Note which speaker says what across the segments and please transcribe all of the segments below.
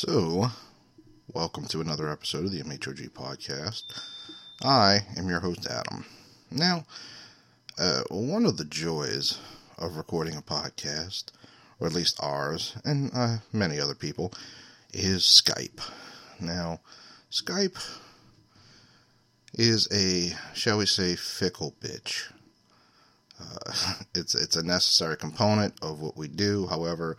Speaker 1: So, welcome to another episode of the MHOG podcast. I am your host, Adam. Now, uh, one of the joys of recording a podcast, or at least ours, and uh, many other people, is Skype. Now, Skype is a, shall we say, fickle bitch. Uh, it's it's a necessary component of what we do. However,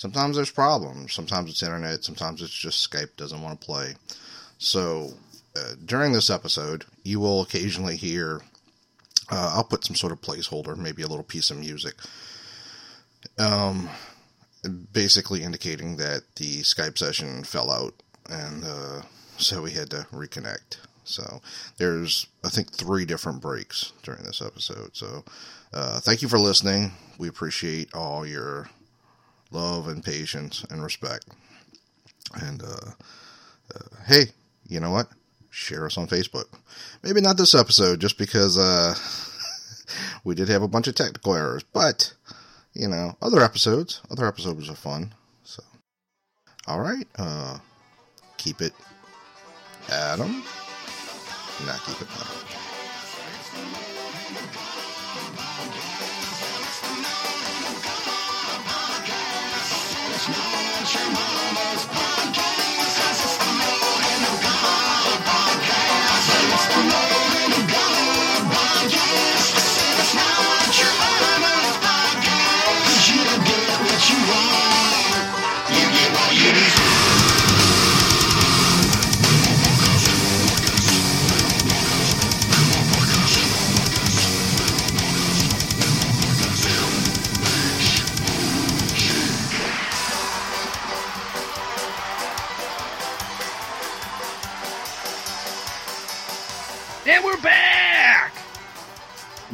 Speaker 1: sometimes there's problems. Sometimes it's internet. Sometimes it's just Skype doesn't want to play. So uh, during this episode, you will occasionally hear. Uh, I'll put some sort of placeholder, maybe a little piece of music, um, basically indicating that the Skype session fell out, and uh, so we had to reconnect. So there's, I think, three different breaks during this episode. So uh, thank you for listening. We appreciate all your love and patience and respect. And uh, uh, hey, you know what? Share us on Facebook. Maybe not this episode, just because uh, we did have a bunch of technical errors. But you know, other episodes, other episodes are fun. So, all right, uh, keep it, Adam. Not keep it metal.
Speaker 2: And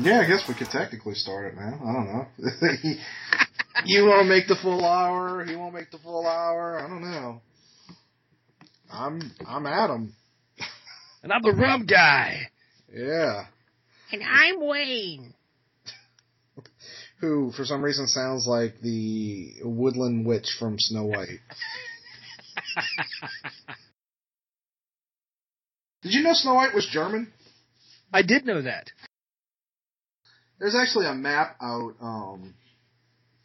Speaker 3: Yeah, I guess we could technically start it now. I don't know. you won't make the full hour. He won't make the full hour. I don't know. I'm I'm Adam.
Speaker 2: And I'm the rum guy.
Speaker 3: Yeah.
Speaker 2: And I'm Wayne.
Speaker 3: Who, for some reason, sounds like the woodland witch from Snow White. Did you know Snow White was German?
Speaker 2: I did know that.
Speaker 3: There's actually a map out. Um,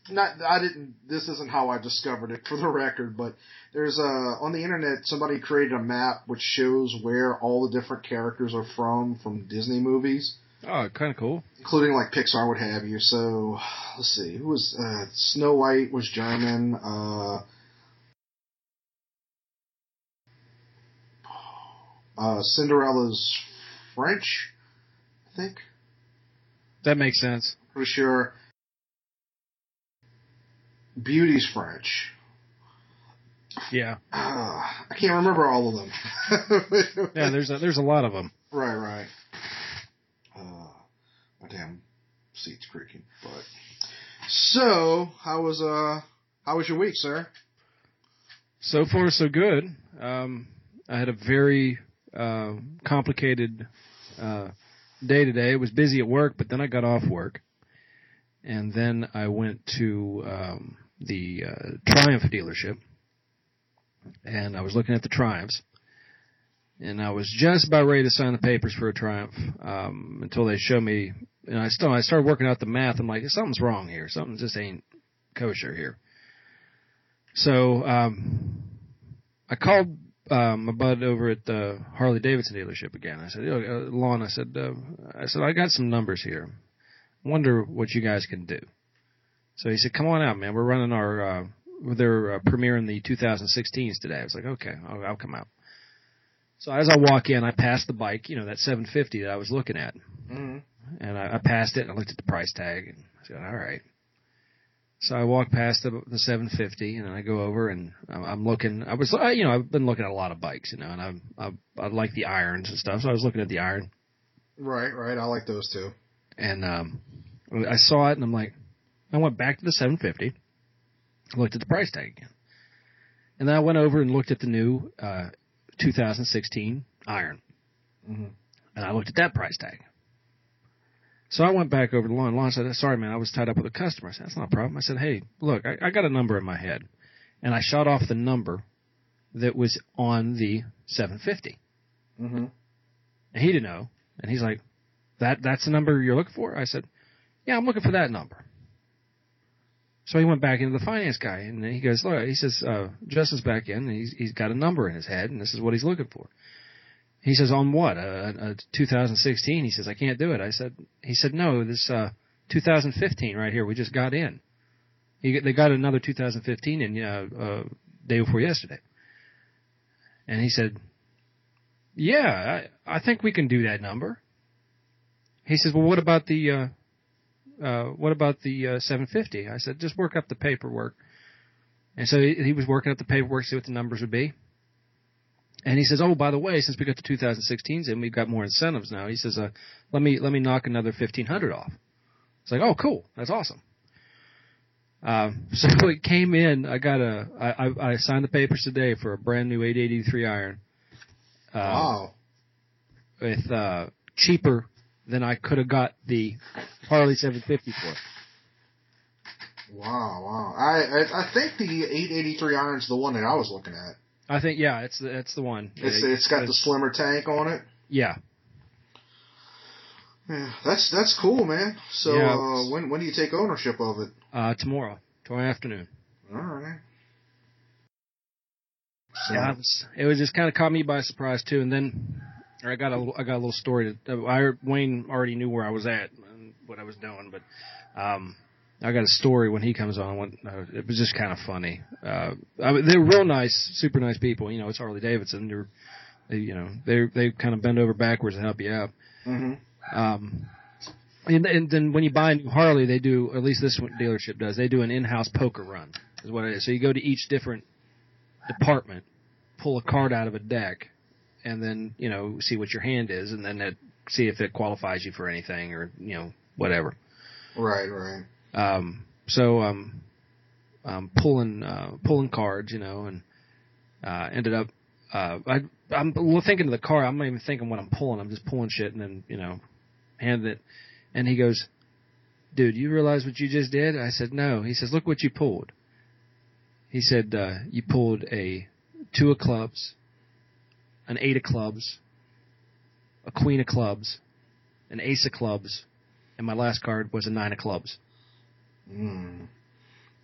Speaker 3: not I didn't. This isn't how I discovered it, for the record. But there's a on the internet somebody created a map which shows where all the different characters are from from Disney movies,
Speaker 2: Oh, kind of cool.
Speaker 3: including like Pixar, what have you. So let's see, who was uh, Snow White was German. Uh, uh, Cinderella's French, I think.
Speaker 2: That makes sense.
Speaker 3: For sure. Beauty's French.
Speaker 2: Yeah.
Speaker 3: Uh, I can't remember all of them.
Speaker 2: Yeah, there's a, there's a lot of them.
Speaker 3: right, right. Uh, my damn seat's creaking. But so, how was uh, how was your week, sir?
Speaker 2: So far, so good. Um, I had a very uh, complicated uh, day today. I was busy at work, but then I got off work, and then I went to um, the uh, Triumph dealership, and I was looking at the Triumphs, and I was just about ready to sign the papers for a Triumph um, until they showed me. And I still I started working out the math. I'm like, something's wrong here. Something just ain't kosher here. So um, I called um, my bud over at the Harley Davidson dealership again. I said, "Yo, uh, Lon, I said, uh, I said, I got some numbers here. Wonder what you guys can do. So he said, come on out, man. We're running our, uh, they're uh, premiering the 2016s today. I was like, okay, I'll, I'll come out. So as I walk in, I pass the bike, you know, that 750 that I was looking at.
Speaker 3: Mm-hmm.
Speaker 2: And I, I passed it and I looked at the price tag and I said, all right. So I walk past the, the 750 and I go over and I'm, looking, I was, you know, I've been looking at a lot of bikes, you know, and I'm, I, I like the irons and stuff. So I was looking at the iron
Speaker 3: Right, right. I like those too.
Speaker 2: and, um, I saw it and I'm like, I went back to the 750, looked at the price tag again. And then I went over and looked at the new, uh, 2016 iron.
Speaker 3: Mm-hmm.
Speaker 2: And I looked at that price tag. So I went back over to Lon. Lon said, sorry man, I was tied up with a customer. I said, that's not a problem. I said, hey, look, I, I got a number in my head. And I shot off the number that was on the 750.
Speaker 3: Mm-hmm.
Speaker 2: And he didn't know. And he's like, that, that's the number you're looking for? I said, yeah, I'm looking for that number. So he went back into the finance guy and he goes, look, he says, uh, Justin's back in and he's, he's got a number in his head and this is what he's looking for. He says, on what? A, a 2016? He says, I can't do it. I said, he said, no, this, uh, 2015 right here. We just got in. He, they got another 2015 in, uh, uh, day before yesterday. And he said, yeah, I, I think we can do that number. He says, well, what about the, uh, uh, what about the uh, 750? I said, just work up the paperwork. And so he, he was working up the paperwork, to see what the numbers would be. And he says, oh, by the way, since we got the 2016s and we've got more incentives now. He says, uh, let me, let me knock another 1500 off. It's like, oh, cool. That's awesome. Um, so it came in. I got a. I, I, I signed the papers today for a brand new 883 iron. Uh,
Speaker 3: Wow.
Speaker 2: With uh, cheaper than I could have got the Harley 750 for.
Speaker 3: Wow, wow. I, I I think the 883 iron's the one that I was looking at.
Speaker 2: I think yeah, it's the it's the one.
Speaker 3: It's it's got the slimmer tank on it.
Speaker 2: yeah.
Speaker 3: Yeah, that's that's cool, man. So
Speaker 2: Yeah.
Speaker 3: uh, when when do you take ownership of it?
Speaker 2: Uh, tomorrow, tomorrow afternoon.
Speaker 3: All right. So,
Speaker 2: Yeah, it was, it was just kind of caught me by surprise too. And then I got a I got a little story. To, I Wayne already knew where I was at and what I was doing, but um, I got a story when he comes on. When, uh, it was just kind of funny. Uh, I mean, they're real nice, super nice people. You know, it's Harley Davidson. They're they you know they they kind of bend over backwards to help you out.
Speaker 3: hmm
Speaker 2: Um, and, and then when you buy a new Harley, they do at least this one dealership does. They do an in-house poker run, is what it is. So you go to each different department, pull a card out of a deck, and then you know see what your hand is, and then it, see if it qualifies you for anything or you know whatever.
Speaker 3: Right, right.
Speaker 2: Um, so um, um, pulling uh, pulling cards, you know, and uh, ended up. Uh, I, I'm thinking of the car. I'm not even thinking what I'm pulling. I'm just pulling shit, and then you know, hand it. And he goes, "Dude, you realize what you just did?" I said, "No." He says, "Look what you pulled." He said, uh, "You pulled a two of clubs, an eight of clubs, a queen of clubs, an ace of clubs, and my last card was a nine of clubs."
Speaker 3: Mm.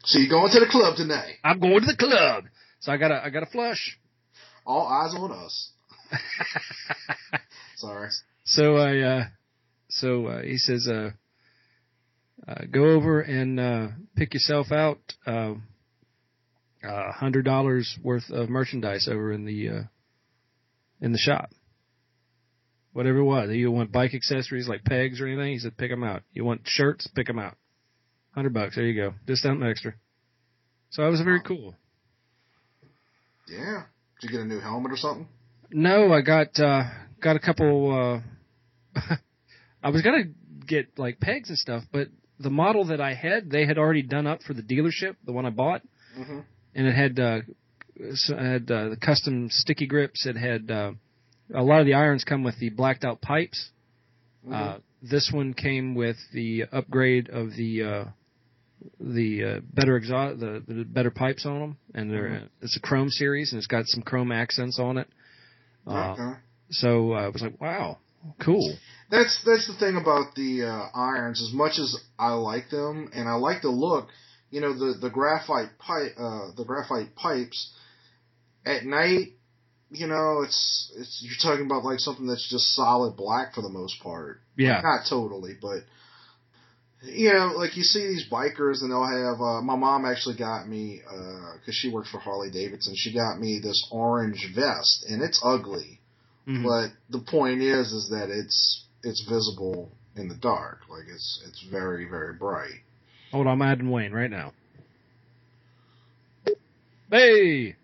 Speaker 3: So you going to the club tonight?
Speaker 2: I'm going to the club. So I got a I got a flush.
Speaker 3: All eyes on us. Sorry.
Speaker 2: so I uh so uh, he says uh, uh go over and uh pick yourself out uh uh hundred dollars worth of merchandise over in the uh in the shop. Whatever it was. You want bike accessories like pegs or anything? He said pick them out. You want shirts? Pick them out. Hundred bucks. There you go. Discount extra. So that was very cool.
Speaker 3: Yeah. Did you get a new helmet or something?
Speaker 2: No, I got uh got a couple uh I was gonna get like pegs and stuff, but the model that I had they had already done up for the dealership, the one I bought,
Speaker 3: Mm-hmm.
Speaker 2: and it had uh it had uh, the custom sticky grips, it had uh a lot of the irons come with the blacked out pipes. Uh this one came with the upgrade of the uh the uh, better exhaust the, the better pipes on them and they're it's a chrome series and it's got some chrome accents on it. Uh,
Speaker 3: okay.
Speaker 2: so uh, I was like, wow, cool.
Speaker 3: That's that's the thing about the uh, irons. As much as I like them and I like the look, you know, the the graphite pipe, uh, the graphite pipes at night. You know, it's it's you're talking about like something that's just solid black for the most part.
Speaker 2: Yeah.
Speaker 3: Not totally, but you know, like you see these bikers and they'll have. Uh, my mom actually got me because she works for Harley Davidson. She got me this orange vest, and it's ugly.
Speaker 2: Mhm.
Speaker 3: But the point is, is that it's it's visible in the dark. Like it's it's very very bright.
Speaker 2: Hold on, I'm adding Wayne right now. Hey,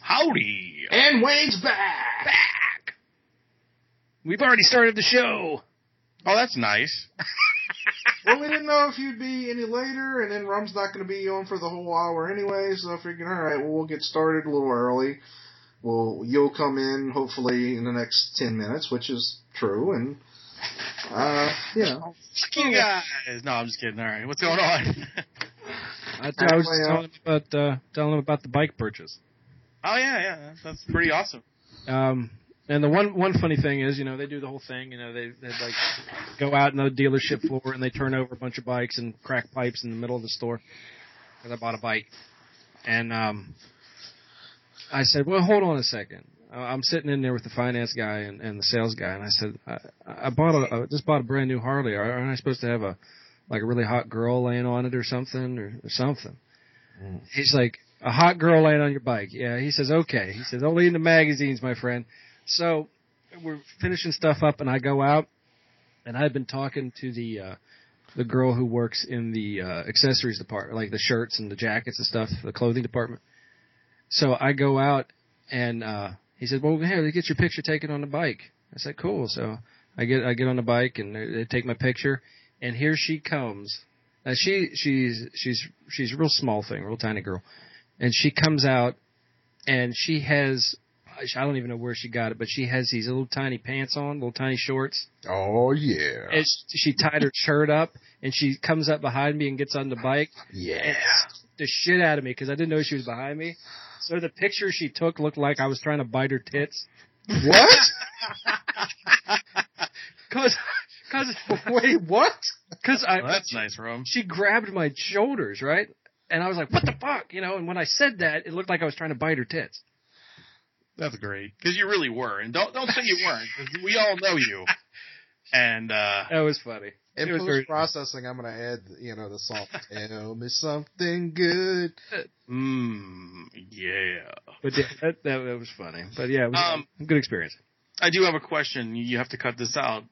Speaker 4: Howdy!
Speaker 3: And Wayne's back.
Speaker 4: Back!
Speaker 2: we've already started the show.
Speaker 4: Oh, that's nice.
Speaker 3: well, we didn't know if you'd be any later, and then Rum's not going to be on for the whole hour anyway. So I figured, all right, well, we'll get started a little early. Well, you'll come in hopefully in the next ten minutes, which is true, and uh, you know,
Speaker 4: Fuck you guys! No, I'm just kidding. All right, what's going on?
Speaker 2: I, I was
Speaker 3: Anyway, uh,
Speaker 2: telling him about uh, telling him about the bike purchase.
Speaker 4: Oh yeah, yeah, that's- that's pretty awesome.
Speaker 2: Um, and the one one funny thing is, you know, they do the whole thing. You know, they they like go out in the dealership floor and they turn over a bunch of bikes and crack pipes in the middle of the store. Because I bought a bike, and um, I said, "Well, hold on a second. I'm sitting in there with the finance guy and, and the sales guy, and I said, I, I bought a I just bought a brand new Harley. Aren't I supposed to have a like a really hot girl laying on it or something or, or something?" He's like, "A hot girl laying on your bike." Yeah. He says, "Okay." He says, "Only in the magazines, my friend." So we're finishing stuff up, and I go out, and I've been talking to the uh, the girl who works in the uh, accessories department, like the shirts and the jackets and stuff, the clothing department. So I go out, and uh, he said, "Well, here, get your picture taken on the bike." I said, "Cool." So I get I get on the bike, and they, take my picture, and here she comes. Now she she's she's she's a real small thing, real tiny girl, and she comes out, and she has. I don't even know where she got it, but she has these little tiny pants on, little tiny shorts,
Speaker 3: Oh yeah.
Speaker 2: and she tied her shirt up and she comes up behind me and gets on the bike
Speaker 3: yeah.
Speaker 2: the shit out of me because I didn't know she was behind me. So the picture she took looked like I was trying to bite her tits.
Speaker 3: What?
Speaker 2: Cause, cause,
Speaker 3: Wait, what?
Speaker 2: cause I,
Speaker 4: Well, that's nice, Rum.
Speaker 2: she grabbed my shoulders, right? And I was like, what the fuck? You know, and when I said that, it looked like I was trying to bite her tits.
Speaker 4: That's great because you really were, and don't don't say you weren't. 'cause we all know you. And uh
Speaker 2: That was funny.
Speaker 3: In
Speaker 2: It was
Speaker 3: post
Speaker 2: very-
Speaker 3: processing, I'm gonna add, you know, the song. Tell me something good.
Speaker 4: mm, yeah.
Speaker 2: But yeah, that, that, that was funny. But yeah, it was
Speaker 4: Um,
Speaker 2: a good experience.
Speaker 4: I do have a question. You you have to cut this out.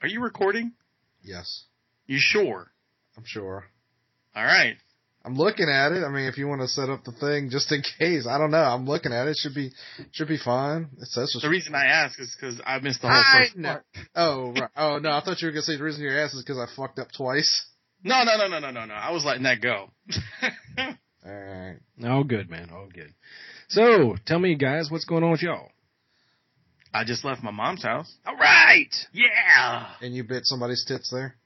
Speaker 4: Are you recording?
Speaker 3: Yes,
Speaker 4: You sure?
Speaker 3: I'm sure.
Speaker 4: All right.
Speaker 3: I'm looking at it. I mean, if you want to set up the thing just in case, I don't know. I'm looking at it. Should be, should be fine. It says
Speaker 4: The reason I ask is because I missed the whole
Speaker 3: I
Speaker 4: first
Speaker 3: know.
Speaker 4: part.
Speaker 3: Oh, right. oh no! I thought you were gonna say the reason your ass is because I fucked up twice.
Speaker 4: No, no, no, no, no, no, no. I was letting that go.
Speaker 3: All right.
Speaker 2: All good, man. All good. So, tell me, guys, what's going on with y'all?
Speaker 4: I just left my mom's house.
Speaker 2: All right.
Speaker 4: Yeah.
Speaker 3: And you bit somebody's tits there.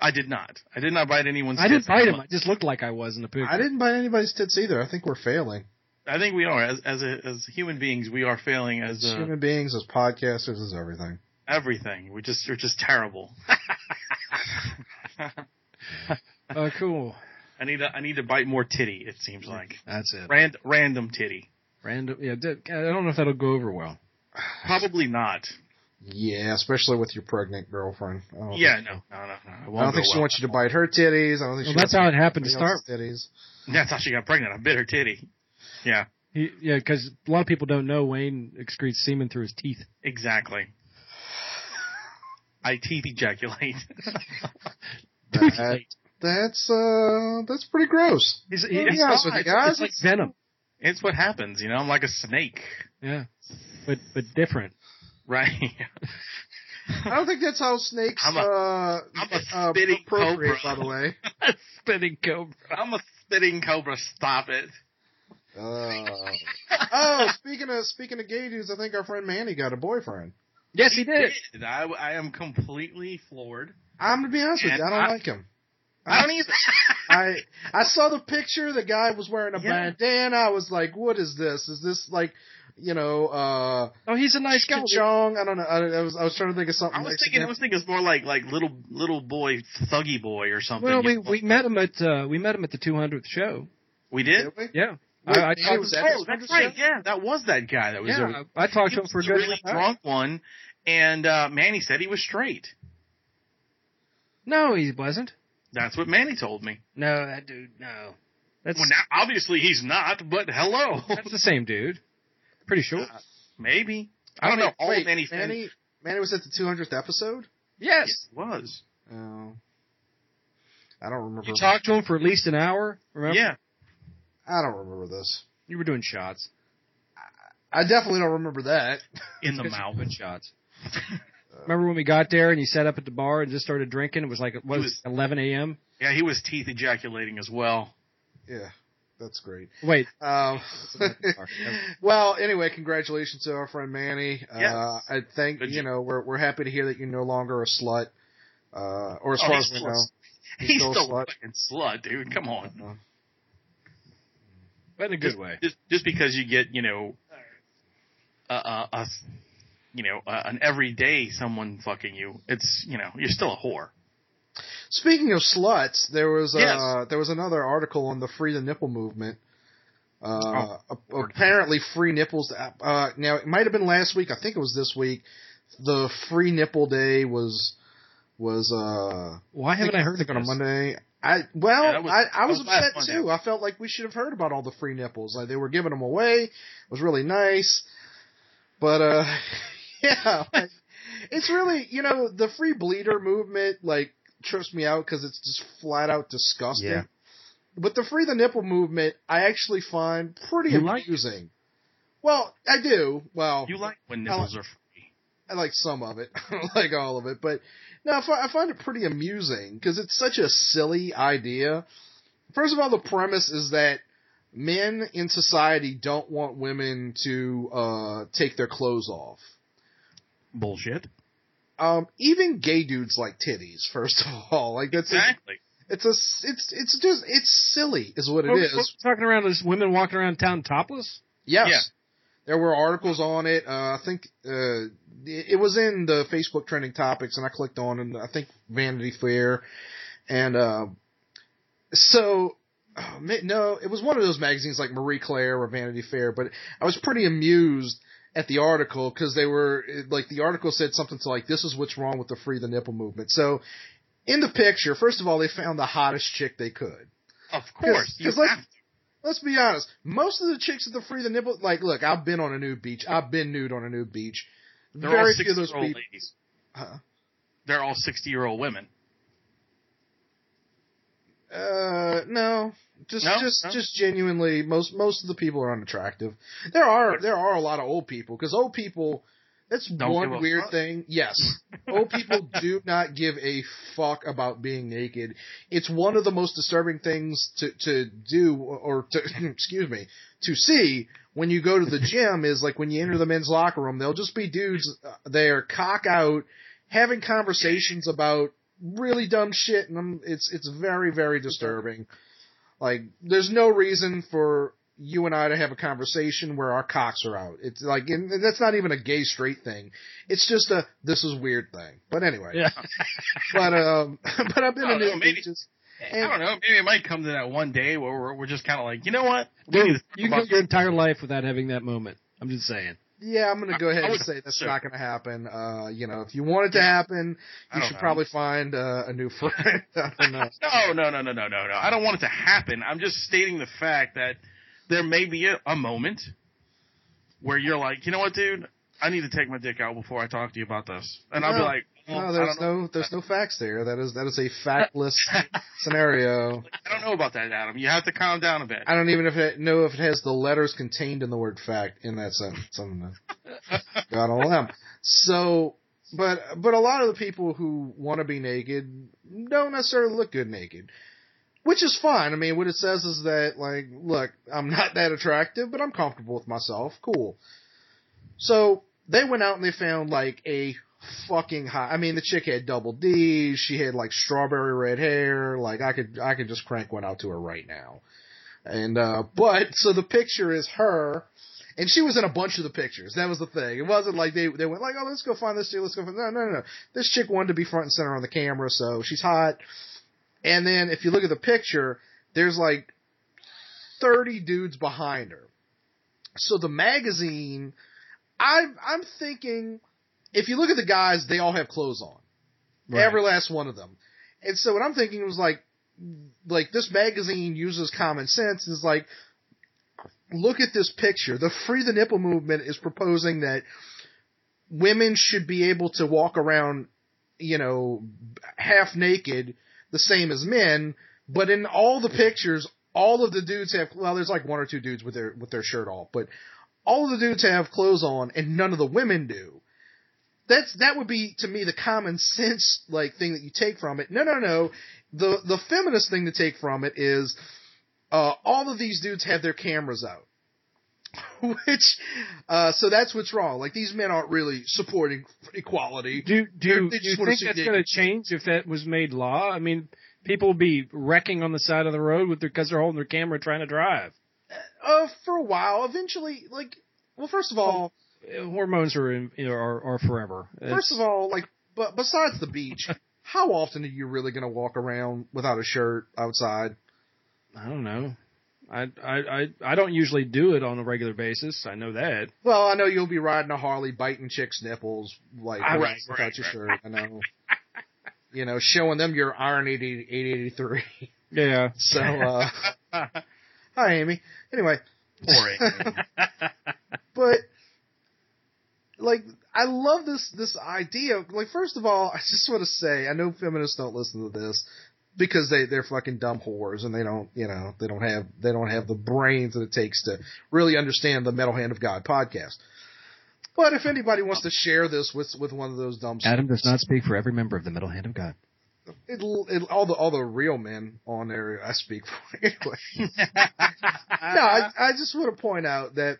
Speaker 4: I did not. I did not bite anyone's.
Speaker 2: I didn't
Speaker 4: tits.
Speaker 2: bite him. I just looked like I was in the picture.
Speaker 3: I didn't bite anybody's tits either. I think we're failing
Speaker 4: I think we are as as a, as human beings. We are failing as
Speaker 3: as
Speaker 4: uh,
Speaker 3: human beings, as podcasters, as everything.
Speaker 4: everything. We just we're just terrible.
Speaker 2: Oh, cool.
Speaker 4: I need to I need to bite more titty. It seems like
Speaker 2: That's it.
Speaker 4: Rand, random titty.
Speaker 2: Random. Yeah, I don't know if that'll go over well.
Speaker 4: Probably not.
Speaker 3: Yeah, especially with your pregnant girlfriend. I
Speaker 4: Yeah,
Speaker 3: think-
Speaker 4: no, no, no, no. It
Speaker 3: I don't think she
Speaker 4: well.
Speaker 3: wants you to bite her titties. I don't think
Speaker 2: Well,
Speaker 3: she
Speaker 2: that's
Speaker 3: wants
Speaker 2: how it happened to start.
Speaker 3: Titties.
Speaker 4: That's how she got pregnant. I bit her titty. Yeah,
Speaker 2: He, yeah, because a lot of people don't know Wayne excretes semen through his teeth.
Speaker 4: exactly. I teeth ejaculate.
Speaker 3: That, that's uh, that's pretty gross.
Speaker 2: He's,
Speaker 3: I'll be
Speaker 2: he's
Speaker 3: honest with you guys.
Speaker 2: It's like venom.
Speaker 4: it's what happens, you know. I'm like a snake,
Speaker 2: Yeah, but but different.
Speaker 4: Right?
Speaker 3: I don't think that's how snakes
Speaker 4: I'm a-
Speaker 3: uh,
Speaker 4: I'm a
Speaker 3: uh,
Speaker 4: spitting
Speaker 3: procreate.
Speaker 4: cobra.
Speaker 3: By the way.
Speaker 2: Spinning cobra.
Speaker 4: I'm a spitting cobra. Stop it.
Speaker 3: Uh, oh, speaking of speaking of gay dudes, I think our friend Manny got a boyfriend.
Speaker 2: Yes, he did.
Speaker 4: I, I am completely floored.
Speaker 3: I'm gonna be honest with you, I don't
Speaker 4: I-
Speaker 3: like him.
Speaker 4: I don't either.
Speaker 3: I I saw the picture. The guy was wearing a
Speaker 4: Yeah.
Speaker 3: bandana. I was like, "What is this? Is this like, you know, uh,
Speaker 2: Oh, he's a nice guy.
Speaker 3: Chong? I don't know. I, I was I was trying to think of something.
Speaker 4: I was
Speaker 3: Mexican.
Speaker 4: thinking, I was thinking it's more like like little little boy, thuggy boy or something.
Speaker 2: Well, we
Speaker 4: you know?
Speaker 2: we met him at uh, we met him at the 200th show.
Speaker 4: we did.
Speaker 3: Did we?
Speaker 2: Yeah,
Speaker 3: Wait,
Speaker 2: I, I
Speaker 3: he
Speaker 2: talked
Speaker 3: was
Speaker 2: to,
Speaker 4: Oh,
Speaker 3: this
Speaker 4: that's
Speaker 3: show?
Speaker 4: right. Yeah, that was that guy. That was
Speaker 2: yeah,
Speaker 4: a,
Speaker 2: I talked to him for a good
Speaker 4: really
Speaker 2: half
Speaker 4: drunk one, and uh, Manny said he was straight.
Speaker 2: No, he wasn't.
Speaker 4: That's what Manny told me.
Speaker 2: No, that dude. No, that's
Speaker 4: Well, now obviously he's not, but hello,
Speaker 2: that's the same dude. Pretty sure.
Speaker 4: Uh, maybe. I don't know. All
Speaker 3: Wait,
Speaker 4: of Manny fans-
Speaker 3: Manny, Manny was at the 200th episode.
Speaker 2: Yes.
Speaker 4: Yes, it was.
Speaker 3: Oh, I don't remember.
Speaker 2: You talked to him for at least an hour. Remember?
Speaker 4: Yeah,
Speaker 3: I don't remember this.
Speaker 2: You were doing shots.
Speaker 3: I definitely don't remember that.
Speaker 4: in the
Speaker 2: Because
Speaker 4: mouth.
Speaker 2: Doing shots. Remember when we got there and you sat up at the bar and just started drinking? It was like what
Speaker 4: He
Speaker 2: was it, 11 a.m.
Speaker 4: Yeah, he was teeth ejaculating as well.
Speaker 3: Yeah, that's great.
Speaker 2: Wait,
Speaker 3: Um, well, anyway, congratulations to our friend Manny.
Speaker 4: Yes.
Speaker 3: Uh, I think
Speaker 4: Good
Speaker 3: you know we're we're happy to hear that you're no longer a slut, uh, or as
Speaker 4: Oh,
Speaker 3: far as we
Speaker 4: still a
Speaker 3: know.
Speaker 4: He's,
Speaker 3: still a
Speaker 4: still
Speaker 3: slut.
Speaker 4: a fucking slut, dude. Come on.
Speaker 3: Uh,
Speaker 2: but in a good way.
Speaker 4: Just just because you get you know a, a, a you know a, an everyday someone fucking you. It's you know you're still a whore.
Speaker 3: Speaking of sluts, there was uh,
Speaker 4: Yes.
Speaker 3: there was another article on the free the nipple movement. Uh,
Speaker 4: Oh,
Speaker 3: apparently free nipples. Uh, now it might have been last week. I think it was this week. The free nipple day was was uh.
Speaker 2: Why haven't I, heard
Speaker 3: think
Speaker 2: of
Speaker 3: on a? Monday? I well,
Speaker 4: Yeah, was-
Speaker 3: I, I was
Speaker 4: was
Speaker 3: upset
Speaker 4: Monday.
Speaker 3: too. I felt like we should have heard about all the free nipples. Like they were giving them away. It was really nice, but uh, yeah, like, it's really you know the free bleeder movement like trips me out because it's just flat out disgusting.
Speaker 4: Yeah.
Speaker 3: But the free the nipple movement, I actually find pretty
Speaker 4: You like
Speaker 3: amusing. Well, I do. Well,
Speaker 4: You like when
Speaker 3: I
Speaker 4: nipples are free.
Speaker 3: I like some of it. I don't like all of it, but no, I I find it pretty amusing because it's such a silly idea. First of all, the premise is that men in society don't want women to uh, take their clothes off.
Speaker 4: Bullshit.
Speaker 3: Um, even gay dudes like titties. First of all, like that's a,
Speaker 4: Exactly.
Speaker 3: it's a it's it's just it's silly, is what it
Speaker 2: We're- talking around as women walking around town topless.
Speaker 3: Yes.
Speaker 4: Yeah.
Speaker 3: There were articles on it. Uh, I think uh, it it was in the Facebook trending topics, and I clicked on, and I think Vanity Fair, and uh, so oh, no, it was one of those magazines like Marie Claire or Vanity Fair, but I was pretty amused at the article because they were like the article said something to like this is what's wrong with the free the nipple movement. So in the picture, first of all, they found the hottest chick they could.
Speaker 4: Of course. You
Speaker 3: 'cause let's-. Let's be honest. Most of the chicks at the free the nipple, like, look, I've been on a nude beach. I've been nude on a nude beach.
Speaker 4: They're
Speaker 3: Very
Speaker 4: all
Speaker 3: few of those
Speaker 4: 60 year old
Speaker 3: people.
Speaker 4: ladies.
Speaker 3: Huh?
Speaker 4: They're all 60 year old women.
Speaker 3: Uh, no, just,
Speaker 4: No?
Speaker 3: just,
Speaker 4: No?
Speaker 3: just genuinely, most, most of the people are unattractive. There are, there are a lot of old people because old people. That's
Speaker 4: Don't
Speaker 3: one weird
Speaker 4: fuck?
Speaker 3: thing. Yes, old people do not give a fuck about being naked. It's one of the most disturbing things to to do or to excuse me to see when you go to the gym is like when you enter the men's locker room. They'll just be dudes uh, there cock out having conversations about really dumb shit, and I'm, it's it's very very disturbing. Like there's no reason for you and I to have a conversation where our cocks are out. It's like, and and that's not even a gay straight thing. It's just a this is weird thing. But anyway,
Speaker 2: Yeah.
Speaker 3: but um, but I've been in
Speaker 4: don't know,
Speaker 3: nude
Speaker 4: maybe-
Speaker 3: beaches.
Speaker 4: I don't know. Maybe it might come to that one day where we're, we're just kind of like, you know what? We need to talk
Speaker 2: You can go your entire life without having that moment. I'm just saying.
Speaker 3: Yeah, I'm gonna go ahead and say that's
Speaker 4: sure.
Speaker 3: not gonna happen. Uh, you know, if you want it to happen, you should
Speaker 4: know.
Speaker 3: probably find uh, a new friend. I don't know.
Speaker 4: No, no, no, no, no, no, no. I don't want it to happen. I'm just stating the fact that there may be a, a moment where you're like, you know what, dude? I need to take my dick out before I talk to you about this, and I'll be like,
Speaker 3: No, there's no there's no facts there. That is that is a factless scenario.
Speaker 4: I don't know about that, Adam. You have to calm down a bit.
Speaker 3: I don't even if it, know if it has the letters contained in the word fact in that sentence. I don't know. God only them. So, but but a lot of the people who want to be naked don't necessarily look good naked, which is fine. I mean, what it says is that like, look, I'm not that attractive, but I'm comfortable with myself. Cool. So they went out and they found like a fucking hot. I mean, the chick had double D's. She had like strawberry red hair. Like I could I could just crank one out to her right now. And uh but so the picture is her and she was in a bunch of the pictures. That was the thing. It wasn't like they they went like, "Oh, let's go find this chick. Let's go find." No, no, no, no. This chick wanted to be front and center on the camera, so she's hot. And then if you look at the picture, there's like 30 dudes behind her. So the magazine, I'm, I'm thinking if you look at the guys, they all have clothes on.
Speaker 2: Right.
Speaker 3: Every last one of them. And so what I'm thinking was like, like this magazine uses common sense. Is like, look at this picture. The Free the Nipple movement is proposing that women should be able to walk around, you know, half naked, the same as men. But in all the pictures, all of the dudes have. Well, there's like one or two dudes with their with their shirt off, but all of the dudes have clothes on, and none of the women do that's that would be to me the common sense like thing that you take from it. No, no, no. The the feminist thing to take from it is uh, all of these dudes have their cameras out. Which, uh, so that's what's wrong. Like these men aren't really supporting equality.
Speaker 2: Do do, do you think that's going to change if that was made law? I mean, people would be wrecking on the side of the road with their because they're holding their camera trying to drive.
Speaker 3: Uh, for a while, eventually, like, well, first of all,
Speaker 2: hormones are in, you know, are, are forever.
Speaker 3: First of all, like, but besides the beach, how often are you really going to walk around without a shirt outside?
Speaker 2: I don't know. I, I I I don't usually do it on a regular basis. I know that.
Speaker 3: Well, I know you'll be riding a Harley, biting chicks' nipples, like
Speaker 4: Ah,
Speaker 3: with-
Speaker 4: right,
Speaker 3: without
Speaker 4: right,
Speaker 3: your shirt. I know. you know, showing them your Iron 80, 883.
Speaker 2: Yeah.
Speaker 3: So, uh, hi, Amy. Anyway,
Speaker 4: Poor Amy.
Speaker 3: but like I love this this idea. Like first of all, I just want to say I know feminists don't listen to this because they they're fucking dumb whores and they don't you know they don't have they don't have the brains that it takes to really understand the Metal Hand of God podcast. But if anybody wants to share this with with one of those dumb
Speaker 2: Adam does not speak for every member of the Metal Hand of God.
Speaker 3: It'll, it'll, all the all the real men on there I speak for anyway. no, I, I just want to point out that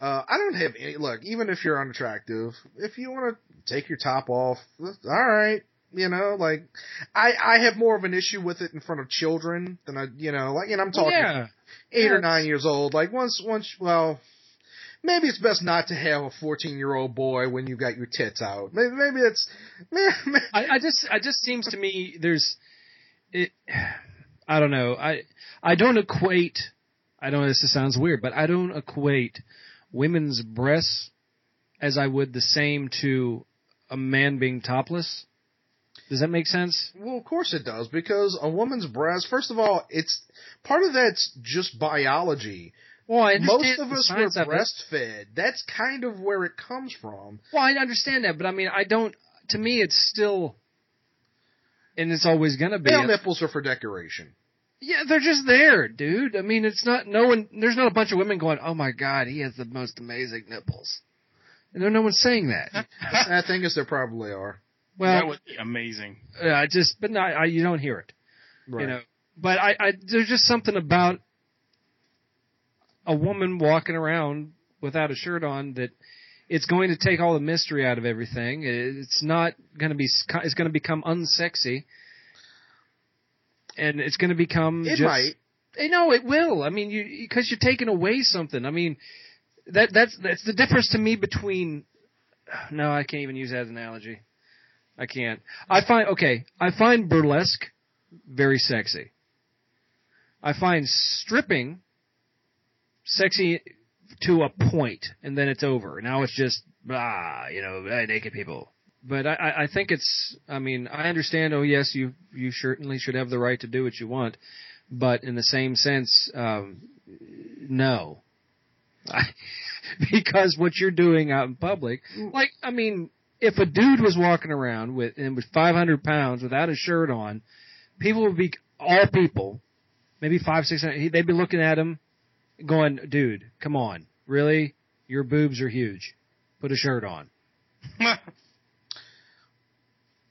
Speaker 3: uh, I don't have any look. Even if you're unattractive, if you want to take your top off, all right. You know, like I I have more of an issue with it in front of children than I you know like and I'm talking
Speaker 2: yeah.
Speaker 3: eight
Speaker 2: Yeah,
Speaker 3: or nine years old. Like once once well. Maybe it's best not to have a 14 year old boy when you've got your tits out. Maybe, maybe it's,
Speaker 2: I, I just, I just seems to me there's, it, I don't know. I, I don't equate. I don't know this sounds weird, but I don't equate women's breasts as I would the same to a man being topless. Does that make sense?
Speaker 3: Well, of course it does because a woman's breast. First of all, it's part of that's just biology.
Speaker 2: Well, I
Speaker 3: Most of us were
Speaker 2: science of it.
Speaker 3: breastfed. That's kind of where it comes from.
Speaker 2: Well, I understand that, but I mean, I don't. To me, it's still, and it's always going to be.
Speaker 3: Male nipples are for decoration.
Speaker 2: Yeah, they're just there, dude. I mean, it's not no one. There's not a bunch of women going, "Oh my God, he has the most amazing nipples." And there, no one's saying that.
Speaker 3: I think thing is, there probably are.
Speaker 4: Well, that
Speaker 2: Well,
Speaker 4: would be amazing.
Speaker 2: Yeah, I just, but no, I, you don't hear it,
Speaker 3: Right.
Speaker 2: you know. But I, I, there's just something about a woman walking around without a shirt on that it's going to take all the mystery out of everything. It's not going to be. It's going to become unsexy, and it's going to become.
Speaker 3: it
Speaker 2: just,
Speaker 3: might.
Speaker 2: Eh, No, it will. I mean, you because you're taking away something. I mean, that that's that's the difference to me between. No, I can't even use that as an analogy. I can't. I find okay. I find burlesque very sexy. I find stripping sexy to a point, and then it's over. Now it's just blah, you know, naked people. But I, I I think it's. I mean, I understand. Oh yes, you you certainly should have the right to do what you want but in the same sense, um, no. because what you're doing out in public, like, I mean, if a dude was walking around with, and with 500 pounds without a shirt on, people would be, all people, maybe five, six hundred, they'd be looking at him going, dude, come on, really? Your boobs are huge. Put a shirt on.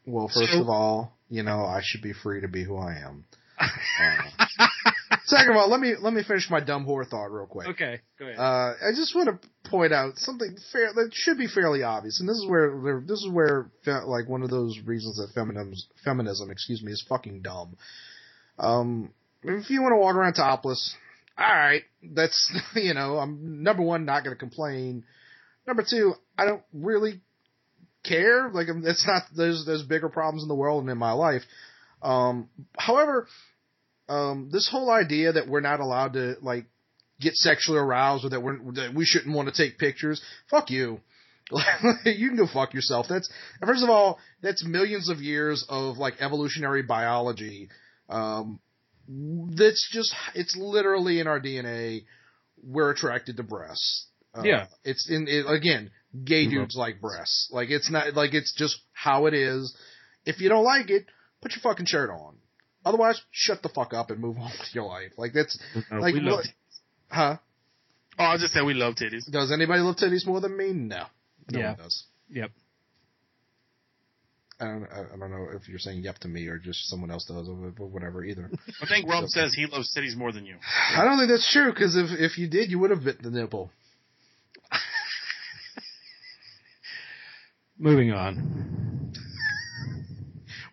Speaker 3: Well, first
Speaker 2: So-
Speaker 3: of all, you know, I should be free to be who I am. Uh, second of all, let me let me finish my dumb whore thought real quick.
Speaker 2: Okay, go ahead.
Speaker 3: Uh, I just want to point out something fair that should be fairly obvious, and this is where this is where like one of those reasons that feminism feminism, excuse me, is fucking dumb. Um, if you want to walk around topless, all right, that's you know, I'm number one not going to complain. Number two, I don't really care. Like it's not there's there's bigger problems in the world and in my life. Um, however, um, this whole idea that we're not allowed to like get sexually aroused or that we're that we shouldn't want to take pictures. Fuck you. you can go fuck yourself. That's first of all, that's millions of years of like evolutionary biology. Um, that's just it's literally in our DNA. We're attracted to breasts. Uh,
Speaker 2: Yeah.
Speaker 3: it's in it, again. Gay dudes like breasts. Like it's not like it's just how it is. If you don't like it, put your fucking shirt on. Otherwise, shut the fuck up and move on with your life. Like that's like
Speaker 4: we love
Speaker 3: what- huh?
Speaker 4: Oh, I just said we love titties.
Speaker 3: Does anybody love titties more than me? No. No
Speaker 2: Yeah.
Speaker 3: one does.
Speaker 2: yep.
Speaker 3: I don't, I I don't know if you're saying yep to me or just someone else does or whatever either.
Speaker 4: I think Rob says he loves titties more than you.
Speaker 3: I don't think that's true because if if you did, you would have bit the nipple.
Speaker 2: Moving on.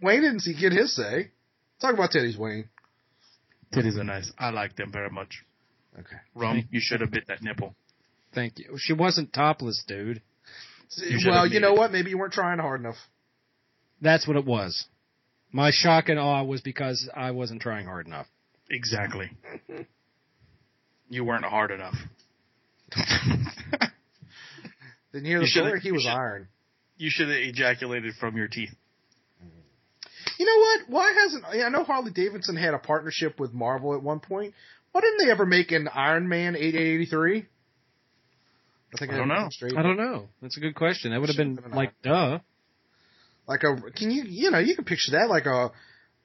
Speaker 3: Wayne didn't see get his say. Talk about titties, Wayne.
Speaker 4: Titties are nice. I like them very much.
Speaker 3: Okay.
Speaker 4: Rum, you should have bit that nipple.
Speaker 2: Thank you. She wasn't topless, dude.
Speaker 4: You
Speaker 3: well, you know
Speaker 4: it.
Speaker 3: what? Maybe you weren't trying hard enough.
Speaker 2: That's what it was. My shock and awe was because I wasn't trying hard enough.
Speaker 4: Exactly. You weren't hard enough.
Speaker 3: Didn't you hear the
Speaker 4: should've-
Speaker 3: story? He was
Speaker 4: should-
Speaker 3: iron.
Speaker 4: You should have ejaculated from your teeth.
Speaker 3: You know what? Why hasn't I know Harley Davidson had a partnership with Marvel at one point? Why didn't they ever make an Iron Man eight eighty three? I think
Speaker 4: I don't know.
Speaker 2: I don't know. That's a good question. That would have been
Speaker 3: been an
Speaker 2: like, duh.
Speaker 3: Like a can you you know you can picture that like a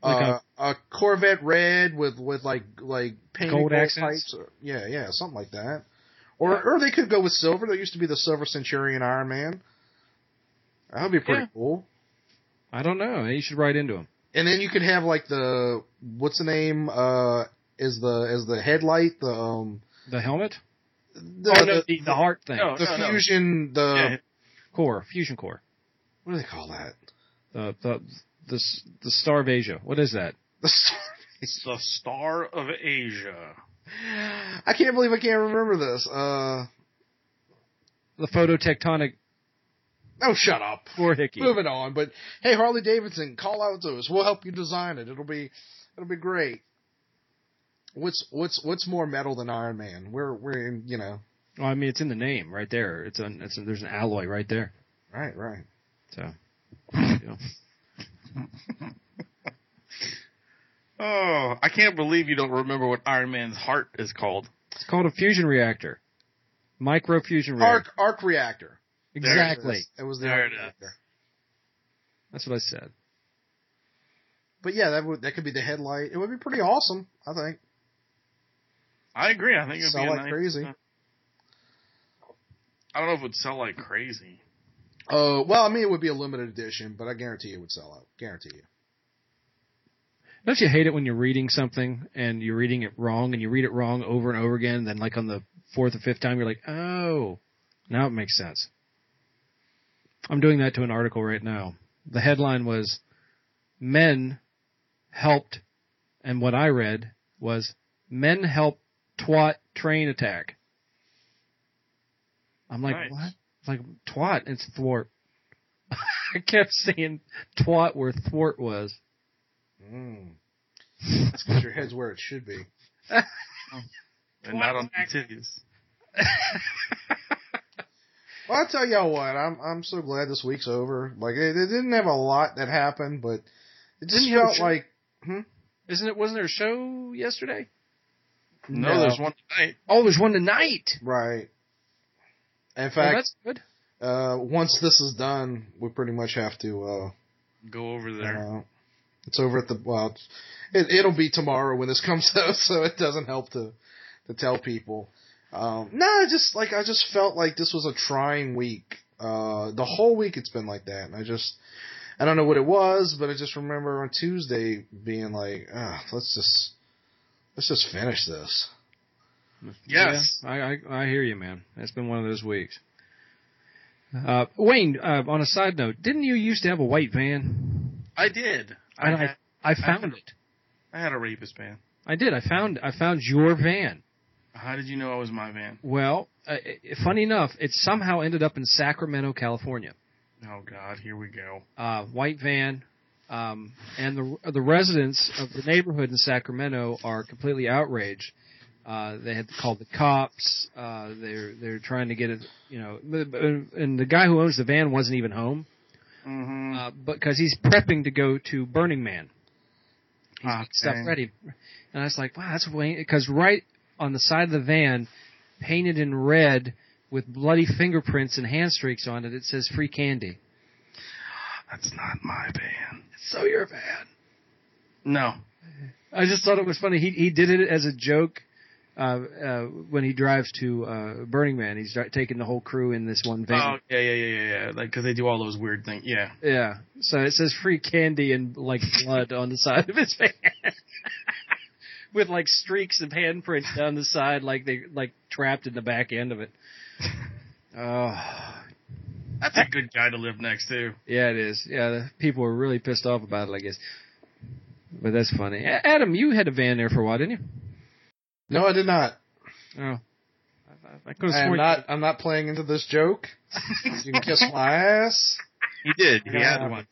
Speaker 2: Like
Speaker 3: uh, a Corvette red with with like like painted
Speaker 2: Gold
Speaker 3: gold,
Speaker 2: accents?
Speaker 3: pipes. Or, yeah, yeah, something like that. Or or they could go with silver. There used to be the Silver Centurion Iron Man. That would be pretty
Speaker 2: Yeah.
Speaker 3: cool.
Speaker 2: I don't know. You should write into him.
Speaker 3: And then you could have like the what's the name? Uh, is the is the headlight the um
Speaker 2: The helmet?
Speaker 3: the
Speaker 2: oh, no,
Speaker 3: the,
Speaker 2: the, the heart thing.
Speaker 4: No.
Speaker 3: the fusion the
Speaker 4: Yeah.
Speaker 2: Core, fusion core.
Speaker 3: what do they call that?
Speaker 2: The, the, the, the Star of Asia. What is that?
Speaker 3: The star-
Speaker 4: It's the Star of Asia.
Speaker 3: I can't believe I can't remember this. Uh,
Speaker 2: The phototectonic
Speaker 3: oh, shut up.
Speaker 2: core hickey.
Speaker 3: Moving on, but hey, Harley Davidson, call out to us. We'll help you design it. It'll be, it'll be great. What's what's what's more metal than Iron Man? We're we're in, you know,
Speaker 2: Well, I mean, it's in the name right there. It's an, it's a, there's an alloy right there.
Speaker 3: right, right.
Speaker 2: So, you know.
Speaker 4: Oh, I can't believe you don't remember what Iron Man's heart is called.
Speaker 2: it's called a fusion reactor. Micro fusion
Speaker 3: Arc
Speaker 2: reactor.
Speaker 3: arc reactor.
Speaker 2: Exactly.
Speaker 3: It was the
Speaker 4: There
Speaker 3: arc
Speaker 4: it is.
Speaker 2: That's what I said.
Speaker 3: But yeah, that would that could be the headlight. It would be pretty awesome. I think.
Speaker 4: I agree. I think it'd
Speaker 3: Sell
Speaker 4: be
Speaker 3: like
Speaker 4: nice,
Speaker 3: crazy.
Speaker 4: I don't know if it would sell like crazy.
Speaker 3: Uh, well, I mean, it would be a limited edition, but I guarantee it would sell out. Guarantee you.
Speaker 2: Don't you hate it when you're reading something and you're reading it wrong and you read it wrong over and over again? And then, like on the fourth or fifth time, you're like, "Oh, now it makes sense." I'm doing that to an article right now. The headline was "Men helped," and what I read was "Men help twat train attack." I'm like,
Speaker 4: Nice.
Speaker 2: what? Like twat? It's thwart. I kept saying twat where thwart was.
Speaker 3: Mm. That's because your head's where it should be.
Speaker 4: And not on the titties.
Speaker 3: Well, I'll tell y'all what, I'm I'm so glad this week's over. Like it, it didn't have a lot that happened, but it just
Speaker 2: Didn't you have a
Speaker 3: felt
Speaker 2: show?
Speaker 3: like
Speaker 2: Isn't it? Wasn't there a show yesterday?
Speaker 4: No, there's one tonight.
Speaker 2: Oh, there's one tonight.
Speaker 3: right. In
Speaker 2: Oh,
Speaker 3: fact,
Speaker 2: that's good.
Speaker 3: uh, once this is done, we pretty much have to. Uh,
Speaker 4: Go over there.
Speaker 3: uh, it's over at the well. It, it'll be tomorrow when this comes out, so it doesn't help to to tell people. Um, no, I just like I just felt like this was a trying week. Uh, the whole week it's been like that, and I just I don't know what it was, but I just remember on Tuesday being like, ah, let's just let's just finish this.
Speaker 4: yes.
Speaker 2: Yeah, I, I I hear you, man. It's been one of those weeks. Uh, Wayne, uh, on a side note, didn't you used to have a white van?
Speaker 4: I did. I
Speaker 2: And I,
Speaker 4: had,
Speaker 2: I found it.
Speaker 4: I had a rapist van.
Speaker 2: I did. I found I found your van.
Speaker 4: How did you know it was my van?
Speaker 2: Well, uh, funny enough, it somehow ended up in Sacramento, California.
Speaker 4: Oh God, here we go.
Speaker 2: uh, white van, um, and the the residents of the neighborhood in Sacramento are completely outraged. Uh, they had called the cops. Uh, they're they're trying to get it, you know, and the guy who owns the van wasn't even home,
Speaker 4: Mm-hmm.
Speaker 2: uh, because he's prepping to go to Burning Man. He's
Speaker 4: Ah,
Speaker 2: getting stuff ready, and I was like, wow, that's Wayne, because right on the side of the van, painted in red with bloody fingerprints and hand streaks on it, it says "Free Candy."
Speaker 4: That's not my van.
Speaker 2: So your van.
Speaker 4: No.
Speaker 2: I just thought it was funny. He he did it as a joke uh, uh, when he drives to uh, Burning Man. He's taking the whole crew in this one van.
Speaker 4: Oh yeah, yeah, yeah, yeah, yeah. Like because they do all those weird things. Yeah.
Speaker 2: Yeah. So it says free candy and like blood on the side of his van. With like streaks of handprints down the side, like they like trapped in the back end of it. Oh,
Speaker 4: That's a good guy to live next to.
Speaker 2: yeah, it is. Yeah, the people were really pissed off about it, I guess. But that's funny. A- Adam, you had a van there for a while, didn't you?
Speaker 3: No, I did not.
Speaker 2: Oh, I could have
Speaker 3: I am not. I'm not playing into this joke. You can kiss my ass.
Speaker 4: He did. He
Speaker 3: Yeah.
Speaker 4: had one.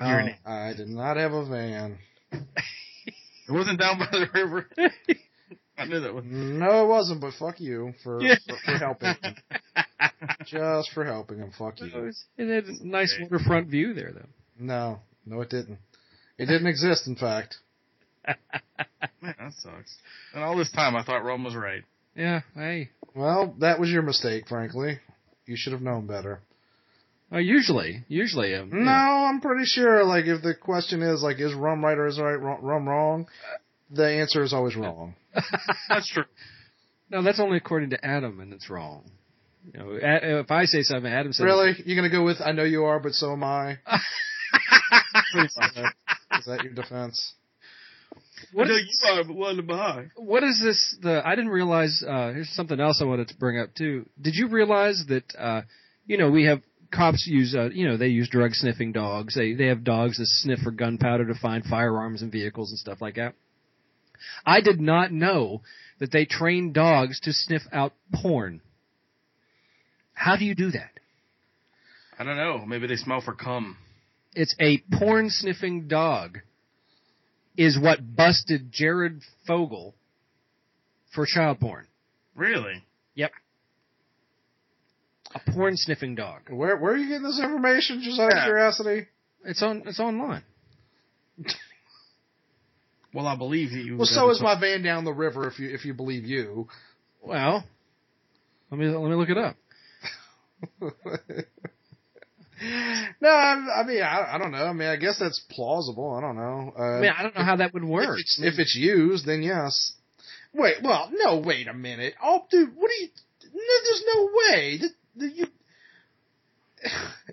Speaker 4: You're oh, an-
Speaker 3: Oh, I did not have a van.
Speaker 4: It wasn't down by the river. I knew that was.
Speaker 3: No, it wasn't. But fuck you for
Speaker 2: Yeah.
Speaker 3: for, for helping. him. Just for helping him. Fuck you.
Speaker 2: it had a nice waterfront view there, though.
Speaker 3: No, no, it didn't. It didn't exist. In fact.
Speaker 4: Man, that sucks. And all this time, I thought Rum was right.
Speaker 2: Yeah. Hey.
Speaker 3: Well, that was your mistake, frankly. You should have known better.
Speaker 2: Uh, usually, usually, um,
Speaker 3: No, I'm pretty sure. Like, if the question is like, is rum right or is right rum, rum wrong? The answer is always wrong.
Speaker 4: That's true.
Speaker 2: no, that's only according to Adam, and it's wrong. You know, if I say something, Adam says
Speaker 3: Really? You're gonna go with I know you are, but so am I?
Speaker 2: Pretty much.
Speaker 3: Is that your defense?
Speaker 2: What
Speaker 4: No,
Speaker 2: is,
Speaker 4: you are but one behind.
Speaker 2: what is this? The I didn't realize. Uh, here's something else I wanted to bring up too. Did you realize that? Uh, you know, we have cops use. Uh, you know, they use drug sniffing dogs. They they have dogs that sniff for gunpowder to find firearms and vehicles and stuff like that. I did not know that they train dogs to sniff out porn. How do you do that?
Speaker 4: I don't know. Maybe they smell for cum.
Speaker 2: It's a porn sniffing dog is what busted Jared Fogle for child porn.
Speaker 4: Really?
Speaker 2: A porn sniffing dog.
Speaker 3: Where where are you getting this information? Just out of
Speaker 4: Yeah.
Speaker 3: curiosity.
Speaker 2: It's on it's online.
Speaker 4: Well, I believe that you.
Speaker 3: Well, so is my van down the river. If you if you believe you.
Speaker 2: Well, let me let me look it up.
Speaker 3: no, I, I mean I, I don't know. I mean I guess that's plausible. I don't know. Uh,
Speaker 2: I mean, I don't know how that would work.
Speaker 3: If it's, if it's used, then yes. Wait, well, no, wait a minute. Oh, dude, what are you? No, there's no way. Th- th- you,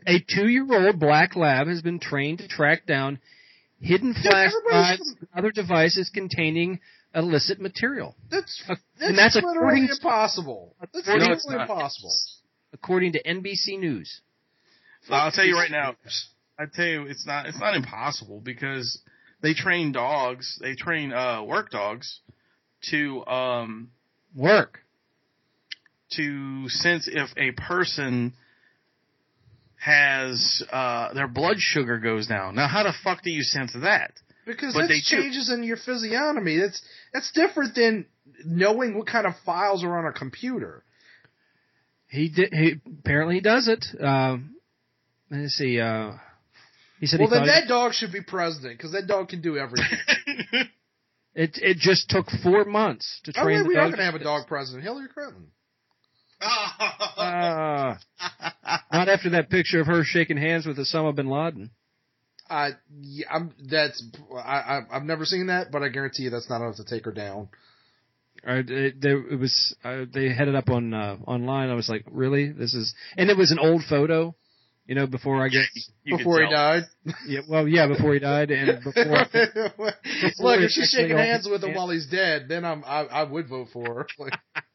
Speaker 2: A two-year-old black lab has been trained to track down hidden flash drives and other devices containing illicit material,
Speaker 3: that's that's,
Speaker 2: and that's
Speaker 3: literally
Speaker 2: according to-
Speaker 3: impossible. That's
Speaker 2: according-
Speaker 4: No, it's
Speaker 3: literally
Speaker 4: not.
Speaker 3: impossible.
Speaker 2: according to NBC News.
Speaker 4: I'll tell you right now. I tell you, it's not. It's not impossible because they train dogs. They train uh, work dogs to um,
Speaker 2: Work.
Speaker 4: To sense if a person has uh, their blood sugar goes down. Now, how the fuck do you sense that?
Speaker 3: Because
Speaker 4: But
Speaker 3: that's
Speaker 4: they do.
Speaker 3: changes in your physiognomy. That's that's different than knowing what kind of files are on a computer.
Speaker 2: He did. He apparently he does it. Um, let's see. Uh, he said
Speaker 3: Well,
Speaker 2: he
Speaker 3: then
Speaker 2: thought
Speaker 3: that dog should be president because that dog can do everything.
Speaker 2: it. It just took four months to
Speaker 3: oh,
Speaker 2: train.
Speaker 3: wait,
Speaker 2: the
Speaker 3: we are
Speaker 2: dog.
Speaker 3: going to have a dog president, Hillary Clinton.
Speaker 2: Uh, not after that picture of her shaking hands with Osama bin Laden.
Speaker 3: Uh, yeah, I'm, that's I, I I've never seen that, but I guarantee you that's not enough to take her down.
Speaker 2: Or it, there, it was. Uh, they had it up on uh, online. I was like, really? This is, and it was an old photo. You know, before I get.
Speaker 4: You
Speaker 3: before he died.
Speaker 2: Yeah, well, yeah, before he died, and before.
Speaker 3: Look, if she's shaking hands with him
Speaker 2: yeah.
Speaker 3: while he's dead, then I'm I, I would vote for her. Like,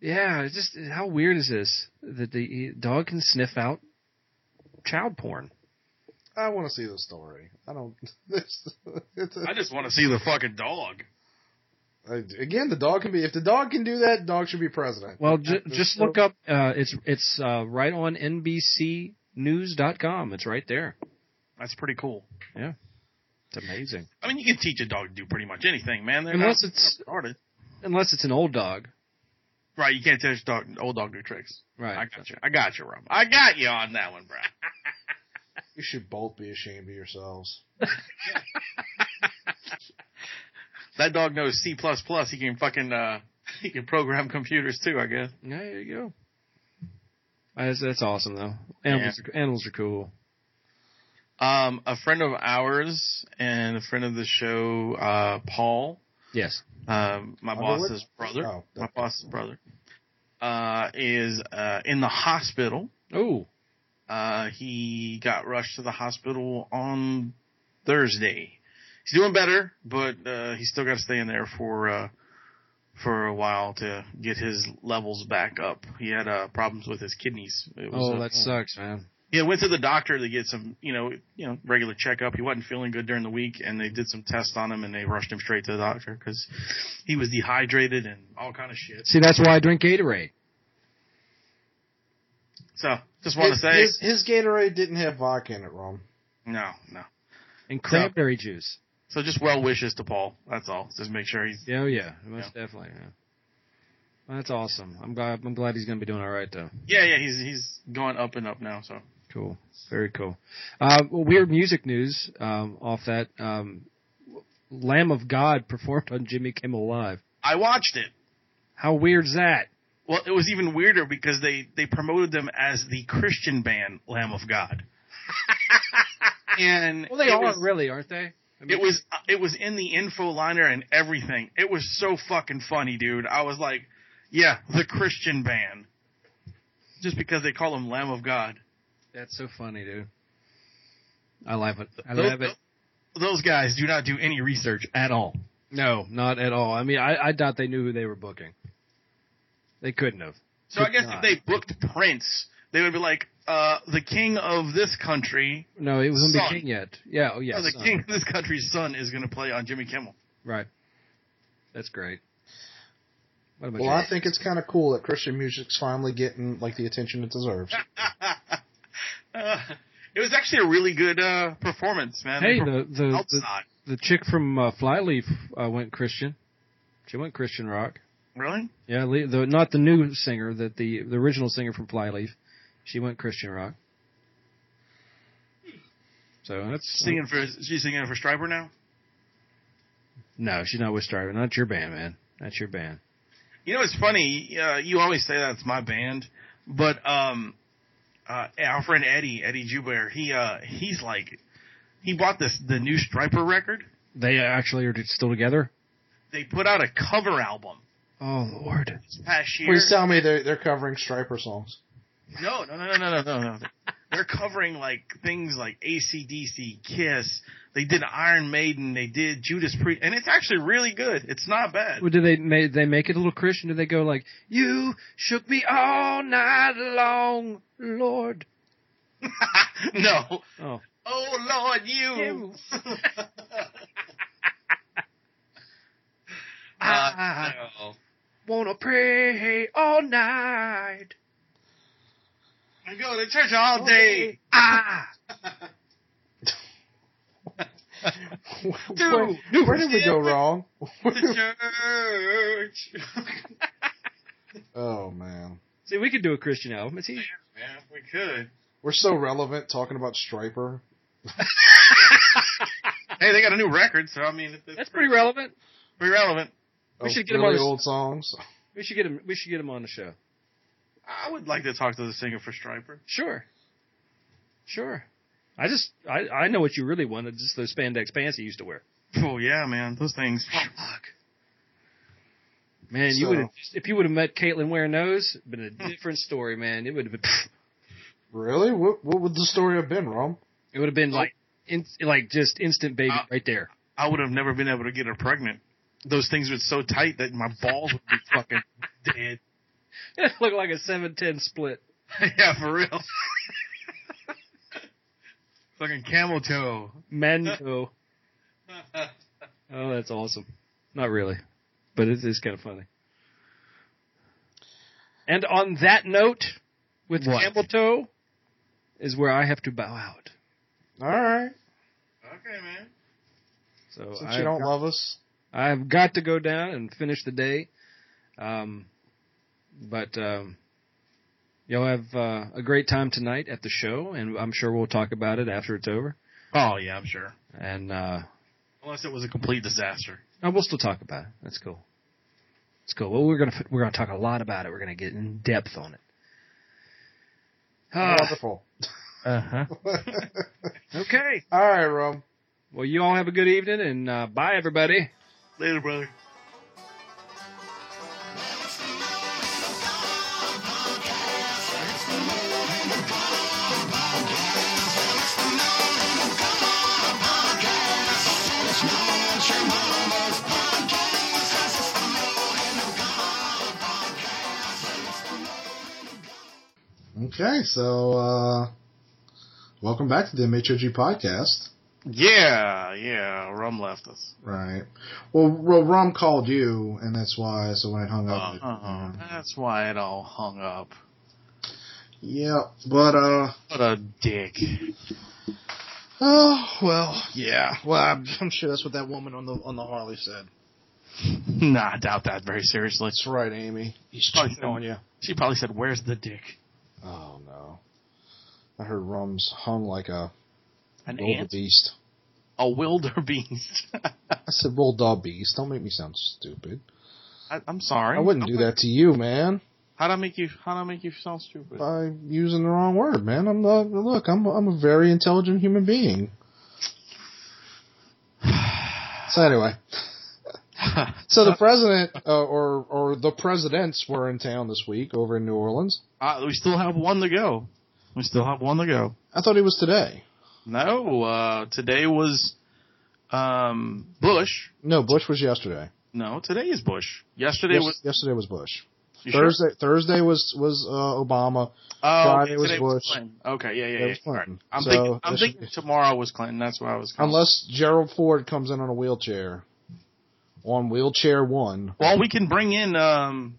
Speaker 2: yeah, it's just how weird is this that the dog can sniff out child porn?
Speaker 3: I want to see the story. I don't. It's, it's a,
Speaker 4: I just want to see the fucking dog.
Speaker 3: again, the dog can be. If the dog can do that, dog should be president.
Speaker 2: Well, ju- just look up. Uh, it's it's uh, right on NBCNews.com. It's right there.
Speaker 4: That's pretty cool.
Speaker 2: Yeah, it's amazing.
Speaker 4: I mean, you can teach a dog to do pretty much anything, man. They're
Speaker 2: Unless
Speaker 4: not
Speaker 2: it's-
Speaker 4: retarded.
Speaker 2: Unless it's an old dog.
Speaker 4: Right, you can't teach dog, old dog new tricks.
Speaker 2: Right.
Speaker 4: I got you. I got you, Rob. I got you on that one, bro.
Speaker 3: You should both be ashamed of yourselves.
Speaker 4: that dog knows C plus plus. He can fucking uh, he can program computers too. I guess.
Speaker 2: Yeah, there you go. That's, that's awesome though. Animals, are, animals are cool.
Speaker 4: Um, a friend of ours and a friend of the show, uh, Paul,
Speaker 2: Yes.
Speaker 4: um, my
Speaker 3: Underwood?
Speaker 4: boss's brother,
Speaker 3: Oh,
Speaker 4: my boss's brother, uh, is uh, in the hospital.
Speaker 2: Oh,
Speaker 4: Uh, he got rushed to the hospital on Thursday. He's doing better, but uh, he's still got to stay in there for uh, for a while to get his levels back up. He had uh, problems with his kidneys. It was,
Speaker 2: oh, that sucks, man.
Speaker 4: He went to the doctor to get some, you know, you know, regular checkup. He wasn't feeling good during the week, and they did some tests on him, and they rushed him straight to the doctor because he was dehydrated and all kind of shit.
Speaker 2: See, that's why I drink Gatorade.
Speaker 4: So, just want to say,
Speaker 3: his, his Gatorade didn't have vodka in it, Rum.
Speaker 4: no, no.
Speaker 2: And cranberry juice.
Speaker 4: So just well wishes to Paul. That's all. Just make sure he's.
Speaker 2: Oh yeah, most definitely. Yeah. Well, that's awesome. I'm glad. I'm glad he's going to be doing all right though.
Speaker 4: Yeah, yeah. He's he's going up and up now. So
Speaker 2: Cool. Very cool. Uh, well, weird music news um, off that. Um, Lamb of God performed on Jimmy Kimmel Live.
Speaker 4: I watched it.
Speaker 2: How weird's that?
Speaker 4: Well, it was even weirder because they they promoted them as the Christian band Lamb of God. and
Speaker 2: Well, they are
Speaker 4: was,
Speaker 2: really, aren't they? I mean,
Speaker 4: It was it was in the info liner and everything. It was so fucking funny, dude. I was like, yeah, the Christian band. Just because they call them Lamb of God.
Speaker 2: That's so funny, dude. I love it. I
Speaker 4: Those-
Speaker 2: love it.
Speaker 4: Those guys do not do any research at all.
Speaker 2: No, not at all. I mean, I, I doubt they knew who they were booking. They couldn't have.
Speaker 4: So I guess
Speaker 2: not.
Speaker 4: if they booked Prince, they would be like, uh, the king of this country,
Speaker 2: No, it wasn't
Speaker 4: Son.
Speaker 2: be king yet. Yeah, oh yeah.
Speaker 4: or the
Speaker 2: son.
Speaker 4: king of this country's son is going to play on Jimmy Kimmel.
Speaker 2: Right. That's great. What about
Speaker 3: Well,
Speaker 2: you?
Speaker 3: I think it's kind of cool that Christian music's finally getting like the attention it deserves.
Speaker 4: Uh, it was actually a really good uh, performance, man.
Speaker 2: hey, the the, the the chick from uh, Flyleaf uh, went Christian. She went Christian rock.
Speaker 4: really?
Speaker 2: Yeah, the not the new singer, that the the original singer from Flyleaf. She went Christian rock. So that's
Speaker 4: Singing for she's singing for Stryper now.
Speaker 2: No, she's not with Stryper. Not your band, man. That's your band.
Speaker 4: You know, it's funny. Uh, you always say that's my band, but um, uh, our friend Eddie, Eddie Joubert, he uh, he's like, he bought this the new Stryper record.
Speaker 2: They actually are still together.
Speaker 4: They put out a cover album
Speaker 2: Oh Lord.
Speaker 4: this past year.
Speaker 3: Please tell me they're they're covering Stryper songs.
Speaker 4: No, no, no, no, no, no, no. They're covering like things like ACDC, Kiss. They did Iron Maiden. They did Judas Priest, and it's actually really good. It's not bad.
Speaker 2: Well, did they make they make it a little Christian? Do they go like, "You shook me all night long, Lord"?
Speaker 4: no.
Speaker 2: Oh,
Speaker 4: Oh Lord, you. uh, no.
Speaker 2: wanna pray all night.
Speaker 4: I go to church all day.
Speaker 2: Ah,
Speaker 3: where, where did we go wrong?
Speaker 4: The church.
Speaker 3: oh man,
Speaker 2: see, we could do a Christian album. It's easy.
Speaker 4: Man, we could.
Speaker 3: we're so relevant talking about Stryper.
Speaker 4: Hey, they got a new record, so I mean, it's,
Speaker 2: That's pretty relevant.
Speaker 4: Pretty relevant.
Speaker 2: We
Speaker 3: of
Speaker 2: should get 'em
Speaker 3: really
Speaker 2: on the-
Speaker 3: old songs.
Speaker 2: We should get them. We should get him on the show.
Speaker 4: I would like to talk to the singer for Stryper.
Speaker 2: Sure. Sure. I just I I know what you really wanted. Just those spandex pants you used to wear.
Speaker 4: Oh yeah, man, those things.
Speaker 2: Fuck. Man, you would have if you would have met Caitlin wearing those, it'd been a different story, man. It would have been
Speaker 3: Really? What what would the story have been, Rum?
Speaker 2: it would have been like in, like just instant baby
Speaker 4: Uh,
Speaker 2: right there.
Speaker 4: I would have never been able to get her pregnant. Those things were so tight that my balls would be fucking dead.
Speaker 2: It looked like a seven ten split.
Speaker 4: yeah, for real. fucking camel toe.
Speaker 2: Mango. Oh, that's awesome. Not really, but it is kind of funny. And on that note, with
Speaker 4: What?
Speaker 2: camel toe, is where I have to bow out.
Speaker 3: All right.
Speaker 4: Okay, man.
Speaker 2: So
Speaker 3: Since
Speaker 2: I,
Speaker 3: you don't love us,
Speaker 2: I've got to go down and finish the day. Um, but um, y'all have uh, a great time tonight at the show, and I'm sure we'll talk about it after it's over.
Speaker 4: Oh yeah, I'm sure.
Speaker 2: And uh,
Speaker 4: Unless it was a complete disaster.
Speaker 2: no, we'll still talk about it. That's cool. It's cool. Well, we're gonna we're gonna talk a lot about it. We're gonna get in depth on it. Ah,
Speaker 3: wonderful.
Speaker 2: uh-huh. Okay.
Speaker 3: All right, Rum.
Speaker 2: Well, you all have a good evening, and uh, bye, everybody.
Speaker 4: Later, brother.
Speaker 3: Okay, so uh Welcome back to the MHOG podcast.
Speaker 4: Yeah, yeah, Rum left us.
Speaker 3: Right. Well, well, Rum called you, and that's why. So when it hung up, it-
Speaker 4: Uh-uh. That's why it all hung up.
Speaker 3: yeah. But uh,
Speaker 4: What a dick.
Speaker 3: oh well, yeah. Well, I'm, I'm sure that's what that woman on the on the Harley said.
Speaker 4: nah, I doubt that very seriously.
Speaker 3: That's right, Amy. He's cheating on you.
Speaker 4: She probably said, "Where's the dick?"
Speaker 3: Oh no. I heard Rum's hung like a
Speaker 4: An
Speaker 3: wildebeest.
Speaker 4: A wildebeest.
Speaker 3: I said wilder wildebeest. Don't make me sound stupid.
Speaker 4: I, I'm sorry.
Speaker 3: I wouldn't do that to you, man.
Speaker 4: How'd I make you? How'd I make you sound stupid?
Speaker 3: By using the wrong word, man. I'm not, look. I'm I'm a very intelligent human being. So anyway, so the president uh, or or the presidents were in town this week over in New Orleans.
Speaker 4: uh, we still have one to go. We still have one to go.
Speaker 3: I thought it was today.
Speaker 4: No, uh, today was um, Bush.
Speaker 3: No, Bush was yesterday.
Speaker 4: No, today is Bush. Yesterday
Speaker 3: Yes-
Speaker 4: was
Speaker 3: yesterday was Bush.
Speaker 4: you sure?
Speaker 3: Thursday Thursday was was uh, Obama.
Speaker 4: Oh,
Speaker 3: Friday
Speaker 4: okay,
Speaker 3: was
Speaker 4: today
Speaker 3: Bush.
Speaker 4: Clinton. Okay, yeah, yeah, yeah.
Speaker 3: was Clinton.
Speaker 4: Right. I'm
Speaker 3: So,
Speaker 4: thinking. I'm thinking
Speaker 3: be-
Speaker 4: tomorrow was Clinton. That's why I was. calling.
Speaker 3: Unless Gerald Ford comes in on a wheelchair. On wheelchair one.
Speaker 4: Well, we can bring in um,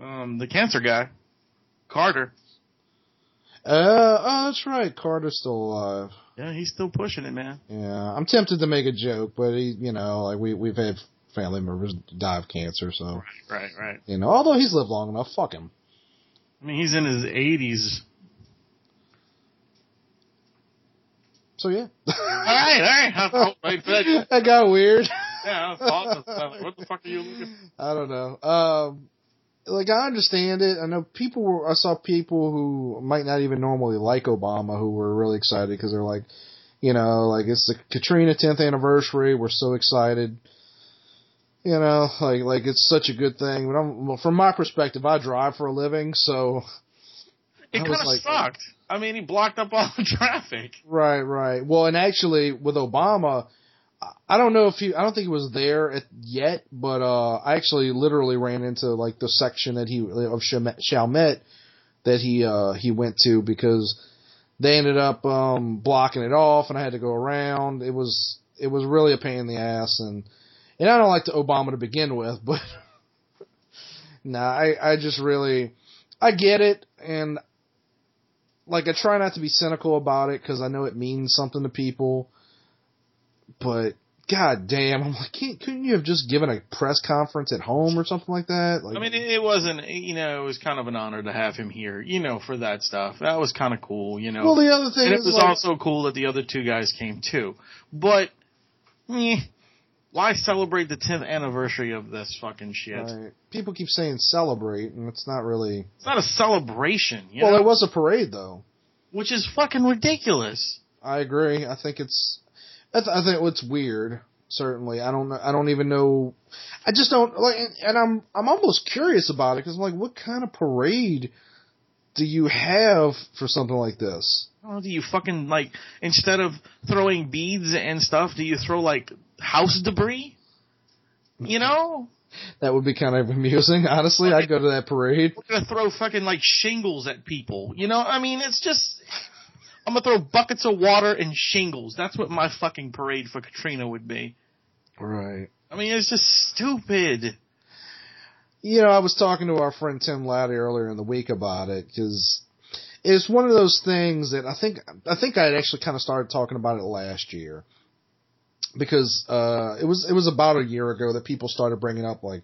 Speaker 4: um, the cancer guy, Carter.
Speaker 3: Uh, oh, that's right. Carter's still alive.
Speaker 4: Yeah, he's still pushing it, man.
Speaker 3: Yeah, I'm tempted to make a joke, but he, you know, like we we've had family members die of cancer, so
Speaker 4: Right, right. right.
Speaker 3: you know. Although he's lived long enough, fuck him.
Speaker 4: I mean, he's in his 80s.
Speaker 3: So yeah,
Speaker 4: all right, all right. I'll wait for that.
Speaker 3: that got weird.
Speaker 4: Yeah. What the fuck are you looking?
Speaker 3: I don't know. Um, like I understand it. I know people were. I saw people who might not even normally like Obama who were really excited because they're like, you know, like it's the Katrina 10th anniversary. We're so excited. You know, like like it's such a good thing. But I'm, well, from my perspective, I drive for a living, so
Speaker 4: It kind of
Speaker 3: like-
Speaker 4: sucked. I mean, he blocked up all the traffic.
Speaker 3: Right, right. Well, and actually with Obama, I- don't know if he, I don't think he was there at, yet, but, uh, I actually literally ran into like the section that he, of Chalmette that he, uh, he went to because they ended up, um, blocking it off and I had to go around. It was, it was really a pain in the ass and, and I don't like the Obama to begin with, but nah, I, I just really, I get it and like I try not to be cynical about it because I know it means something to people, but god damn, I'm like, can't, couldn't you have just given a press conference at home or something like that? Like,
Speaker 4: I mean, it, wasn't. You know, it was kind of an honor to have him here. You know, for that stuff. That was kind of cool. You know,
Speaker 3: well, the other thing
Speaker 4: and it was
Speaker 3: like,
Speaker 4: also cool that the other two guys came too. But, eh, why celebrate the 10th anniversary of this fucking shit?
Speaker 3: right, people keep saying celebrate, and it's not really.
Speaker 4: It's not a celebration. You
Speaker 3: well,
Speaker 4: know,
Speaker 3: it was a parade though.
Speaker 4: which is fucking ridiculous.
Speaker 3: I agree. I think it's. I, I think it's weird. Certainly, I don't. I don't even know. I just don't like, and I'm I'm almost curious about it because I'm like, what kind of parade do you have for something like this?
Speaker 4: Oh, do you fucking like instead of throwing beads and stuff, do you throw like house debris? You mm-hmm. know,
Speaker 3: That would be kind of amusing, honestly. I'd go to that parade.
Speaker 4: we're gonna throw fucking like shingles at people. You know, I mean, it's just. I'm gonna throw buckets of water and shingles. That's what my fucking parade for Katrina would be.
Speaker 3: Right.
Speaker 4: I mean, it's just stupid.
Speaker 3: You know, I was talking to our friend Tim Laddie earlier in the week about it because it's one of those things that I think I think I had actually kind of started talking about it last year because uh, it was it was about a year ago that people started bringing up like,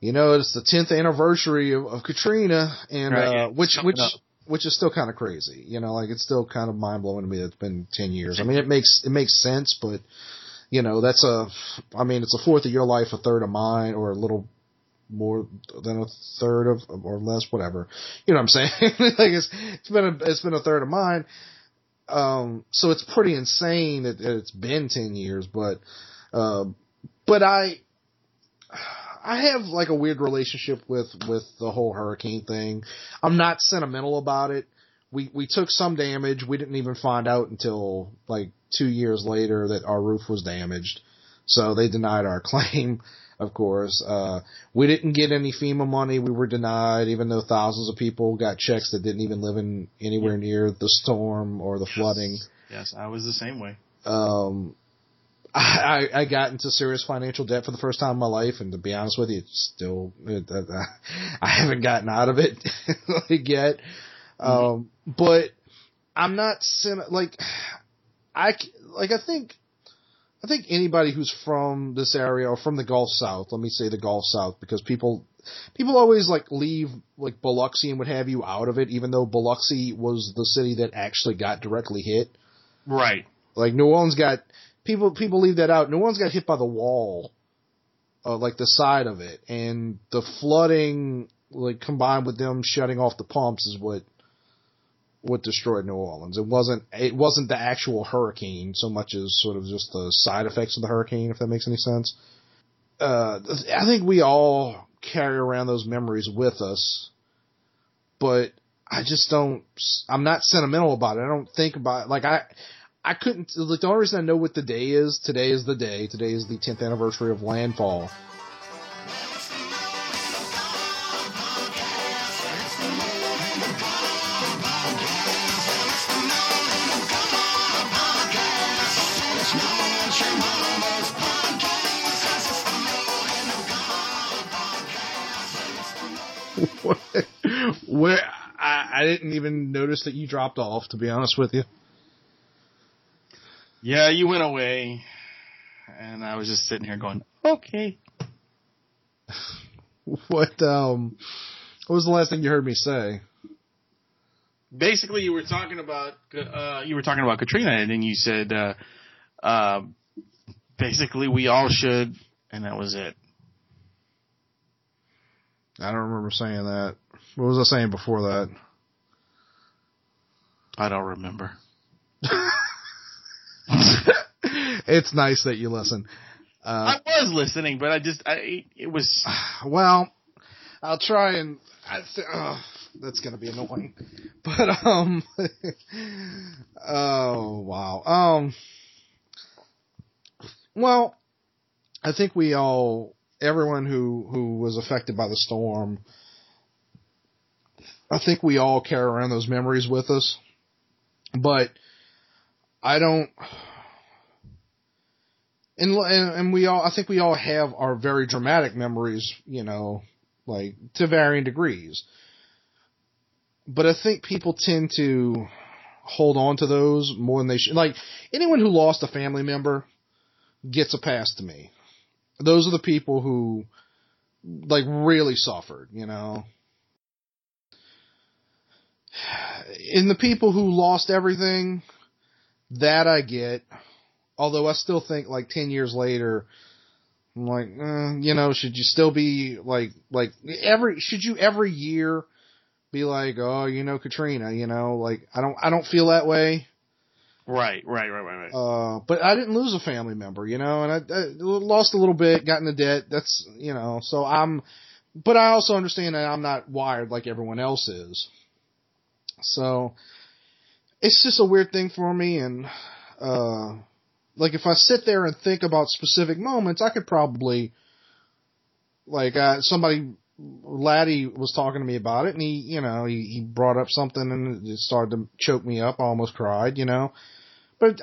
Speaker 3: you know, it's the 10th anniversary of, of Katrina and
Speaker 4: Right,
Speaker 3: uh,
Speaker 4: yeah,
Speaker 3: which which
Speaker 4: up.
Speaker 3: Which is still kind of crazy. You know, like it's still kind of mind blowing to me that it's been 10 years. I mean, it makes it makes sense, but you know, that's a I mean, it's a fourth of your life, a third of mine, or a little more than a third of or less, whatever. You know what I'm saying? like it's it's been a it's been a third of mine. Um, so it's pretty insane that, that it's been ten years, but uh, but I I have like a weird relationship with with the whole hurricane thing. I'm not sentimental about it. We we took some damage. We didn't even find out until like two years later that our roof was damaged. So they denied our claim, of course. Uh, we didn't get any FEMA money. We were denied, even though thousands of people got checks that didn't even live in anywhere near the storm or the flooding.
Speaker 4: Yes, I was the same way.
Speaker 3: Um, I, I got into serious financial debt for the first time in my life, and to be honest with you, it's still it, uh, I haven't gotten out of it like yet. Um, but I'm not like I like I think I think anybody who's from this area or from the Gulf South, let me say the Gulf South, because people people always like leave like Biloxi and what have you out of it, even though Biloxi was the city that actually got directly hit.
Speaker 4: Right.
Speaker 3: Like New Orleans got people people leave that out. New Orleans got hit by the wall, uh, like the side of it, and the flooding, like combined with them shutting off the pumps, is what what destroyed New Orleans. It wasn't it wasn't the actual hurricane so much as sort of just the side effects of the hurricane, if that makes any sense. Uh, I think we all carry around those memories with us, but I just don't. I'm not sentimental about it. I don't think about it. like I. I couldn't. Like the only reason I know what the day is today is the day. Today is the 10th anniversary of landfall. Where I, I didn't even notice that you dropped off. To be honest with you.
Speaker 4: Yeah, you went away, and I was just sitting here going, okay.
Speaker 3: what um, what was the last thing you heard me say?
Speaker 4: Basically, you were talking about uh, you were talking about Katrina, and then you said, uh, uh, basically, we all should, and that was it.
Speaker 3: I don't remember saying that. What was I saying before that?
Speaker 4: I don't remember.
Speaker 3: it's nice that you listen.
Speaker 4: Uh, I was listening, but I just, I, it was.
Speaker 3: Well, I'll try and. I th- oh, that's gonna be annoying, but um. oh wow. Um. Well, I think we all, everyone who who was affected by the storm. I think we all carry around those memories with us, but I don't and, and we all, I think we all have our very dramatic memories, you know, like to varying degrees. But I think people tend to hold on to those more than they should. Like anyone who lost a family member gets a pass to me. Those are the people who like really suffered, you know. In the people who lost everything, that I get Although I still think like 10 years later, I'm like, eh, you know, should you still be like, like every, should you every year be like, oh, you know, Katrina, you know, like I don't, I don't feel that way.
Speaker 4: Right, right, right, right, right.
Speaker 3: Uh, but I didn't lose a family member, you know, and I, I lost a little bit, got into debt. That's, you know, so I'm, but I also understand that I'm not wired like everyone else is. So it's just a weird thing for me and, uh, like if I sit there and think about specific moments, I could probably like uh, somebody Laddie was talking to me about it, and he, you know, he, he brought up something and it started to choke me up. I almost cried, you know. But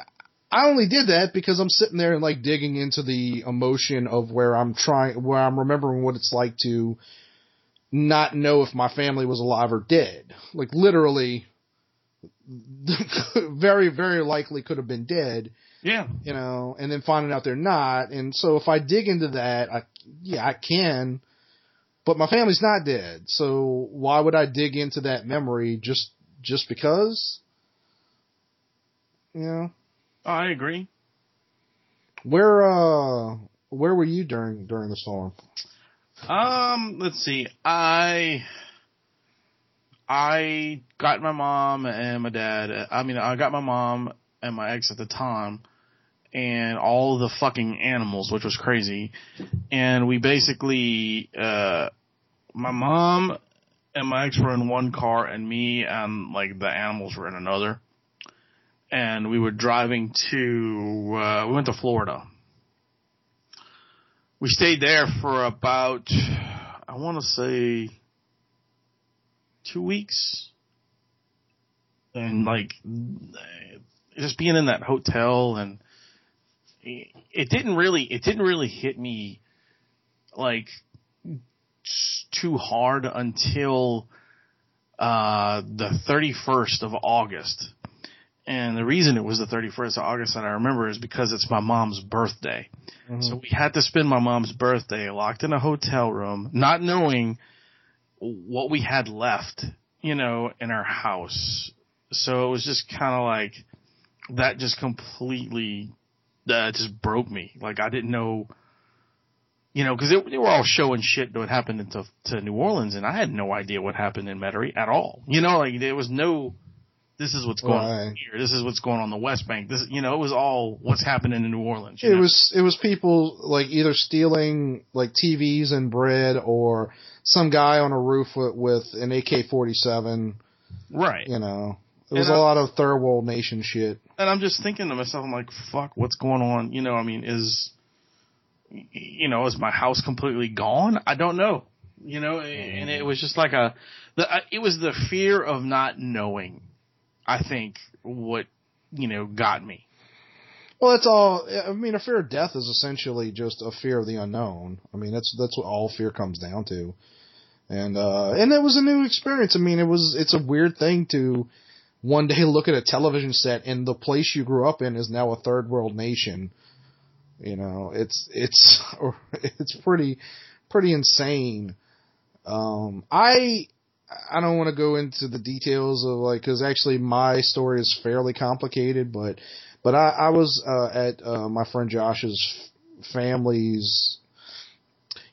Speaker 3: I only did that because I'm sitting there and like digging into the emotion of where I'm trying, where I'm remembering what it's like to not know if my family was alive or dead. Like literally, very, very likely could have been dead
Speaker 4: yeah.
Speaker 3: You know, and then finding out they're not. And so if I dig into that, I, yeah, I can, but my family's not dead. So why would I dig into that memory just, just because? You know?
Speaker 4: Oh, I agree.
Speaker 3: Where, uh, where were you during, during the storm?
Speaker 4: Um, let's see. I, I got my mom and my dad. I mean, I got my mom and my ex at the time and all the fucking animals, which was crazy. And we basically, uh, my mom and my ex were in one car and me and like the animals were in another. And we were driving to, uh, we went to Florida. we stayed there for about, I want to say, two weeks, and like just being in that hotel and it didn't really it didn't really hit me like too hard until uh the 31st of August. And the reason it was the 31st of August that I remember is because it's my mom's birthday. Mm-hmm. So we had to spend my mom's birthday locked in a hotel room, not knowing what we had left, you know, in our house. So it was just kind of like that just completely uh, just broke me. Like I didn't know, you know, because they were all showing shit that happened into to New Orleans, and I had no idea what happened in Metairie at all. You know, like there was no. This is what's going right. on here. This is what's going on the West Bank. This, you know, it was all what's happening in New Orleans.
Speaker 3: It know? was it was people like either stealing like TVs and bread, or some guy on a roof with, with an AK forty seven.
Speaker 4: Right.
Speaker 3: You know. It was and a lot of third world nation shit.
Speaker 4: And I'm just thinking to myself, I'm like, fuck, what's going on? You know, I mean, is, you know, is my house completely gone? I don't know. You know, and it was just like a, the, it was the fear of not knowing, I think, what, you know, got me.
Speaker 3: Well, that's all. I mean, a fear of death is essentially just a fear of the unknown. I mean, that's that's what all fear comes down to. And uh and it was a new experience. I mean, it was it's a weird thing to one day look at a television set and the place you grew up in is now a third world nation. You know, it's it's it's pretty pretty insane. Um, I I don't want to go into the details of like because actually my story is fairly complicated, but but I, I was uh, at uh, my friend Josh's family's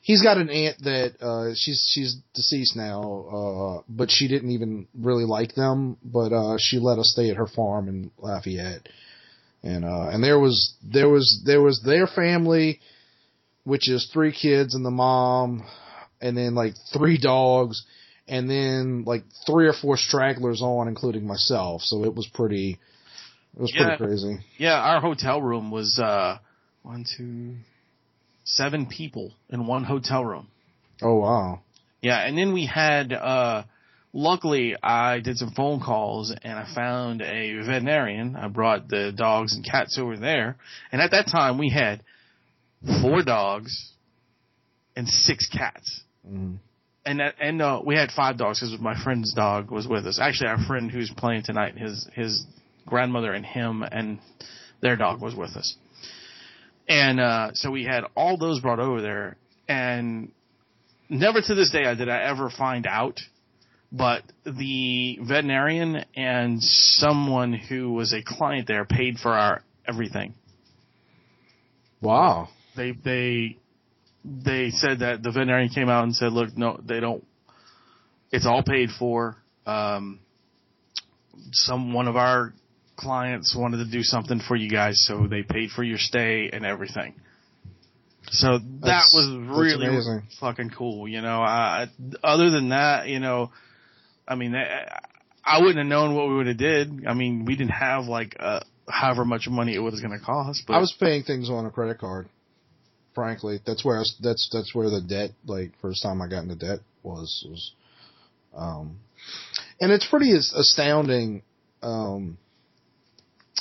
Speaker 3: he's got an aunt that uh she's she's deceased now uh but she didn't even really like them but uh she let us stay at her farm in Lafayette. And uh and there was there was there was their family which is three kids and the mom and then like three dogs and then like three or four stragglers on including myself. So it was pretty it was yeah, pretty crazy.
Speaker 4: Yeah our hotel room was uh one two seven people in one hotel room.
Speaker 3: Oh wow.
Speaker 4: Yeah, and then we had uh luckily I did some phone calls and I found a veterinarian. I brought the dogs and cats over there. And at that time we had four dogs and six cats. Mm. And that, and uh, we had five dogs because my friend's dog was with us. Actually, our friend who's playing tonight, his his grandmother and him and their dog was with us. And uh, so we had all those brought over there, and never to this day did I ever find out, but the veterinarian and someone who was a client there paid for our everything.
Speaker 3: Wow.
Speaker 4: They they they said that the veterinarian came out and said, "Look, no, they don't. It's all paid for." Um, some one of our clients wanted to do something for you guys, so they paid for your stay and everything. So that that's, was really fucking cool, you know. Uh, other than that, you know, I mean, I wouldn't have known what we would have did. I mean, we didn't have like uh, however much money it was going to cost. But
Speaker 3: I was paying things on a credit card. Frankly, that's where I was, that's that's where the debt, like first time I got into debt was was, um, and it's pretty astounding. Um,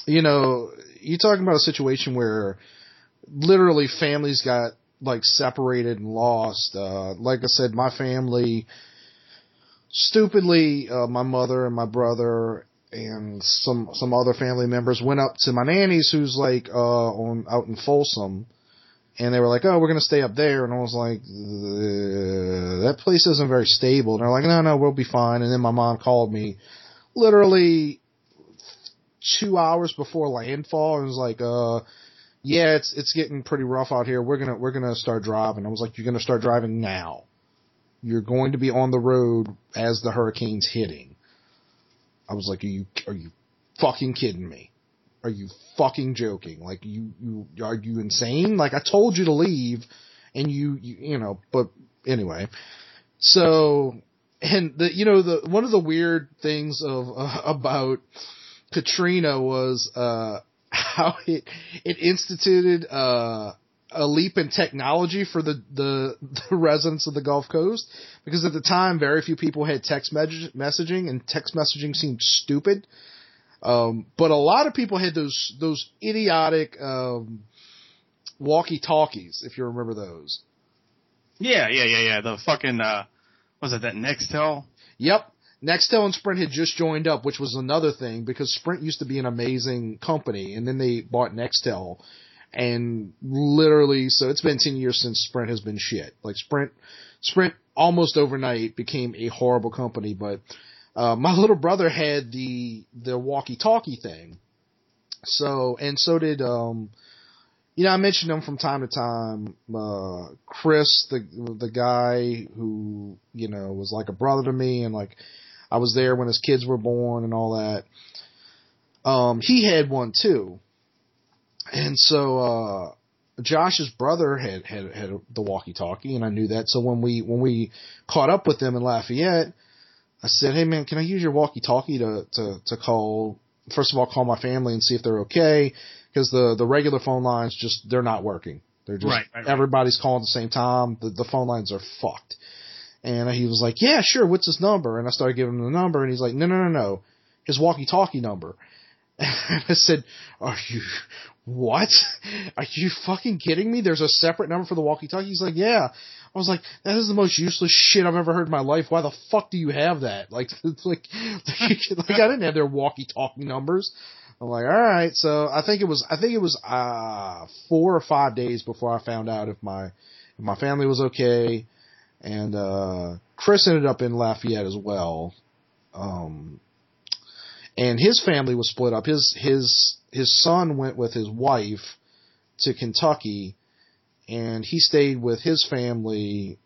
Speaker 3: you know, you talking about a situation where literally families got like separated and lost. Uh, like I said, my family, stupidly, uh, my mother and my brother and some some other family members went up to my nanny's, who's like uh, on out in Folsom, and they were like, "Oh, we're gonna stay up there," and I was like, "That place isn't very stable." And they're like, "No, no, we'll be fine." And then my mom called me, literally two hours before landfall and was like, uh, yeah, it's it's getting pretty rough out here. We're gonna we're gonna start driving. I was like, you're gonna start driving now. You're going to be on the road as the hurricane's hitting. I was like, are you are you fucking kidding me? Are you fucking joking? Like you you are you insane? Like I told you to leave, and you you, you know. But anyway, so and the you know the one of the weird things of uh, about Katrina was uh, how it it instituted uh, a leap in technology for the, the, the residents of the Gulf Coast because at the time very few people had text me- messaging and text messaging seemed stupid. Um, but a lot of people had those those idiotic um, walkie talkies, if you remember those.
Speaker 4: Yeah, yeah, yeah, yeah. The fucking uh, was it that Nextel?
Speaker 3: Yep. Nextel and Sprint had just joined up, which was another thing because Sprint used to be an amazing company, and then they bought Nextel, and literally, so it's been ten years since Sprint has been shit. Like Sprint, Sprint almost overnight became a horrible company, but uh, my little brother had the the walkie-talkie thing, so and so did um, you know, I mentioned him from time to time. Uh, Chris, the the guy who you know was like a brother to me, and like I was there when his kids were born and all that. Um, he had one too, and so uh, Josh's brother had had had the walkie-talkie, and I knew that. So when we when we caught up with them in Lafayette, I said, "Hey man, can I use your walkie-talkie to to to call? First of all, call my family and see if they're okay." because the the regular phone lines just they're not working. They're just
Speaker 4: Right, right, right.
Speaker 3: everybody's calling at the same time. The the phone lines are fucked. And he was like, "Yeah, sure. What's his number?" And I started giving him the number, and he's like, "No, no, no, no, his walkie-talkie number." And I said, "Are you what? Are you fucking kidding me? There's a separate number for the walkie-talkie." He's like, "Yeah." I was like, "That is the most useless shit I've ever heard in my life. Why the fuck do you have that? Like, like, like I didn't have their walkie-talkie numbers." I'm like, all right. So I think it was, I think it was, uh, four or five days before I found out if my, if my family was okay. And, uh, Chris ended up in Lafayette as well. Um, and his family was split up. His, his, his son went with his wife to Kentucky and he stayed with his family,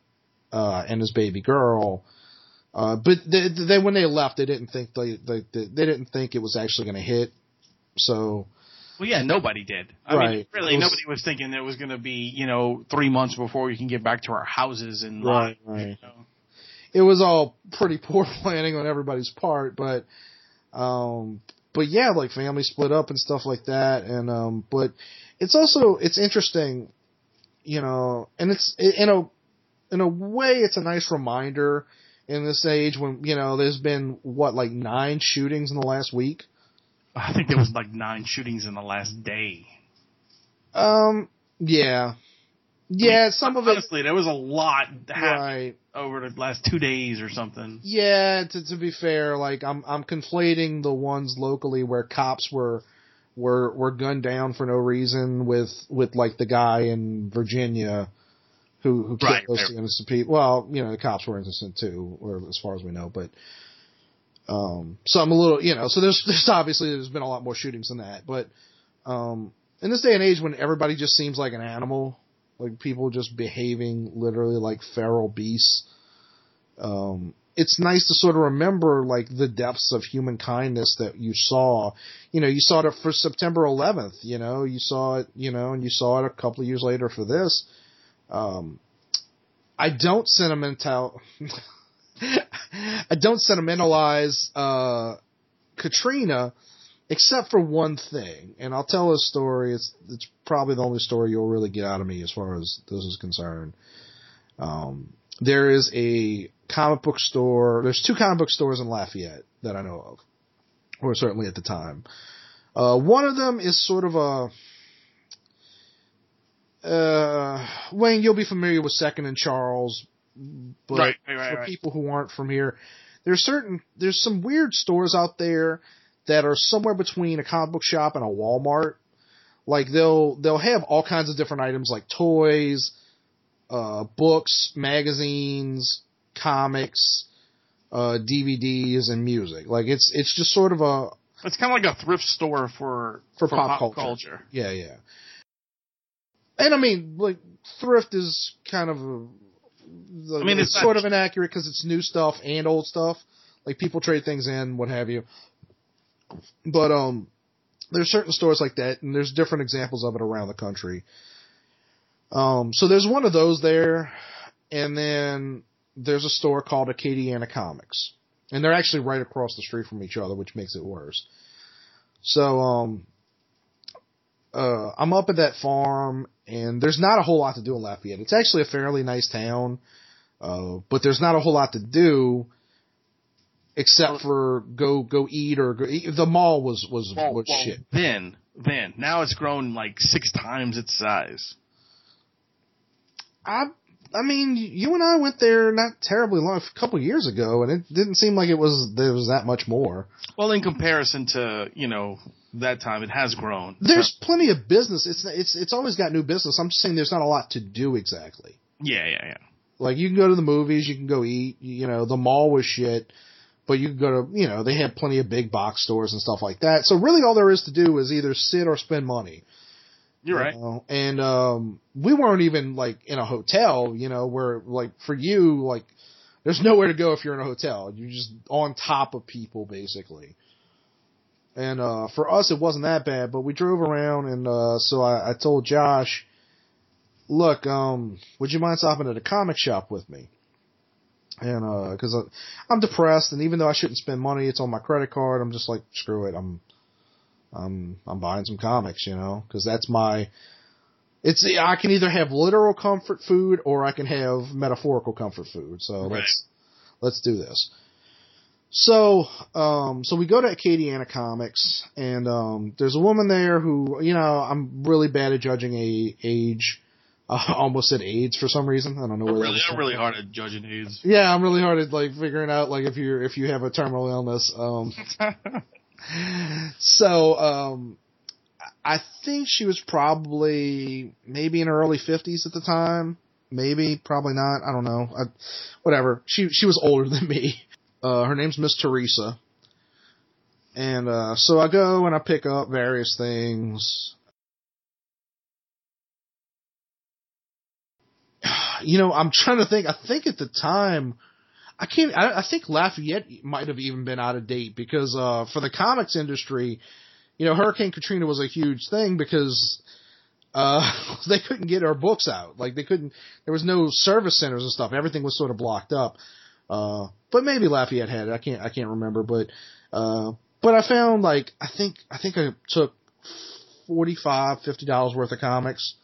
Speaker 3: uh, and his baby girl. Uh, but they, they, when they left, they didn't think they, they, they didn't think it was actually going to hit. So,
Speaker 4: Well, yeah, nobody did. I mean, really,
Speaker 3: was-
Speaker 4: nobody was thinking it was going to be, you know, three months before we can get back to our houses and
Speaker 3: Right, right.
Speaker 4: you know.
Speaker 3: it was all pretty poor planning on everybody's part, but um but yeah, like family split up and stuff like that and um but it's also it's interesting, you know, and it's in a in a way it's a nice reminder in this age when, you know, there's been what like 9 shootings in the last week.
Speaker 4: I think there was like nine shootings in the last day.
Speaker 3: Um yeah. Yeah, some of it
Speaker 4: Honestly, there was a lot that
Speaker 3: right.
Speaker 4: over the last two days or something.
Speaker 3: Yeah, to to be fair, like I'm I'm conflating the ones locally where cops were were were gunned down for no reason with with like the guy in Virginia who who killed
Speaker 4: Right,
Speaker 3: those innocent people. Well, you know, the cops were innocent too, or as far as we know, but um so I'm a little you know, so there's there's obviously there's been a lot more shootings than that, but um in this day and age when everybody just seems like an animal, like people just behaving literally like feral beasts um, it's nice to sort of remember like the depths of human kindness that you saw. You know, you saw it for September 11th. You know, you saw it. You know, and you saw it a couple of years later for this. Um, I don't sentimental. I don't sentimentalize uh, Katrina, except for one thing, and I'll tell a story. It's it's probably the only story you'll really get out of me as far as this is concerned. Um, there is a comic book store. There's two comic book stores in Lafayette that I know of, or certainly at the time. Uh, one of them is sort of a. Uh, Wayne, you'll be familiar with Second and Charles, but
Speaker 4: Right, right, right,
Speaker 3: for people who aren't from here, there's certain there's some weird stores out there that are somewhere between a comic book shop and a Walmart. Like they'll they'll have all kinds of different items like toys, uh, books, magazines, comics, uh, DVDs, and music. Like it's it's just sort of a
Speaker 4: It's kind of like a thrift store for
Speaker 3: For pop culture. yeah yeah. And I mean like thrift is kind of a,
Speaker 4: I mean,
Speaker 3: it's,
Speaker 4: it's
Speaker 3: sort of inaccurate because it's new stuff and old stuff. Like people trade things in, what have you. But um, there's certain stores like that, and there's different examples of it around the country. Um, so there's one of those there, and then there's a store called Acadiana Comics, and they're actually right across the street from each other, which makes it worse. So um, uh, I'm up at that farm, and there's not a whole lot to do in Lafayette. It's actually a fairly nice town, uh, but there's not a whole lot to do except for go go eat or go eat. the mall was was
Speaker 4: Well,
Speaker 3: was
Speaker 4: well,
Speaker 3: shit.
Speaker 4: then, then now it's grown like six times its size.
Speaker 3: I I mean, you and I went there not terribly long, a couple years ago, and it didn't seem like it was there was that much more.
Speaker 4: Well, in comparison to you know that time, it has grown.
Speaker 3: There's plenty of business. It's it's it's always got new business. I'm just saying there's not a lot to do exactly.
Speaker 4: yeah, yeah, yeah.
Speaker 3: Like you can go to the movies, you can go eat. You know, the mall was shit, but you can go to you know they have plenty of big box stores and stuff like that. So really, all there is to do is either sit or spend money.
Speaker 4: You're
Speaker 3: you
Speaker 4: right.
Speaker 3: know? And um we weren't even like in a hotel, you know, where like for you, like there's nowhere to go if you're in a hotel. You're just on top of people basically. And uh for us it wasn't that bad, but we drove around and uh so I, I told Josh, look, um, would you mind stopping at a comic shop with me? And uh, cause I, I'm depressed and even though I shouldn't spend money, it's on my credit card. I'm just like, screw it. I'm, I'm, I'm buying some comics, you know, cause that's my, it's, I can either have literal comfort food or I can have metaphorical comfort food. So
Speaker 4: Right.
Speaker 3: let's, let's do this. So, um, so we go to Acadiana Comics and, um, there's a woman there who, you know, I'm really bad at judging a age. I almost said AIDS for some reason. I don't know where
Speaker 4: I'm really, I'm really hard at judging AIDS.
Speaker 3: Yeah, I'm really hard at like figuring out like if you're if you have a terminal illness. Um, so um, I think she was probably maybe in her early fifties at the time. Maybe, probably not. I don't know. I, whatever. She she was older than me. Uh, her name's Miss Teresa. And uh, so I go and I pick up various things. You know, I'm trying to think. I think at the time, I can't. I, I think Lafayette might have even been out of date because uh, for the comics industry, you know, Hurricane Katrina was a huge thing because uh, they couldn't get our books out. Like they couldn't. There was no service centers and stuff. Everything was sort of blocked up. Uh, but maybe Lafayette had it. I can't. I can't remember. But uh, but I found like I think I think I took forty five fifty dollars worth of comics,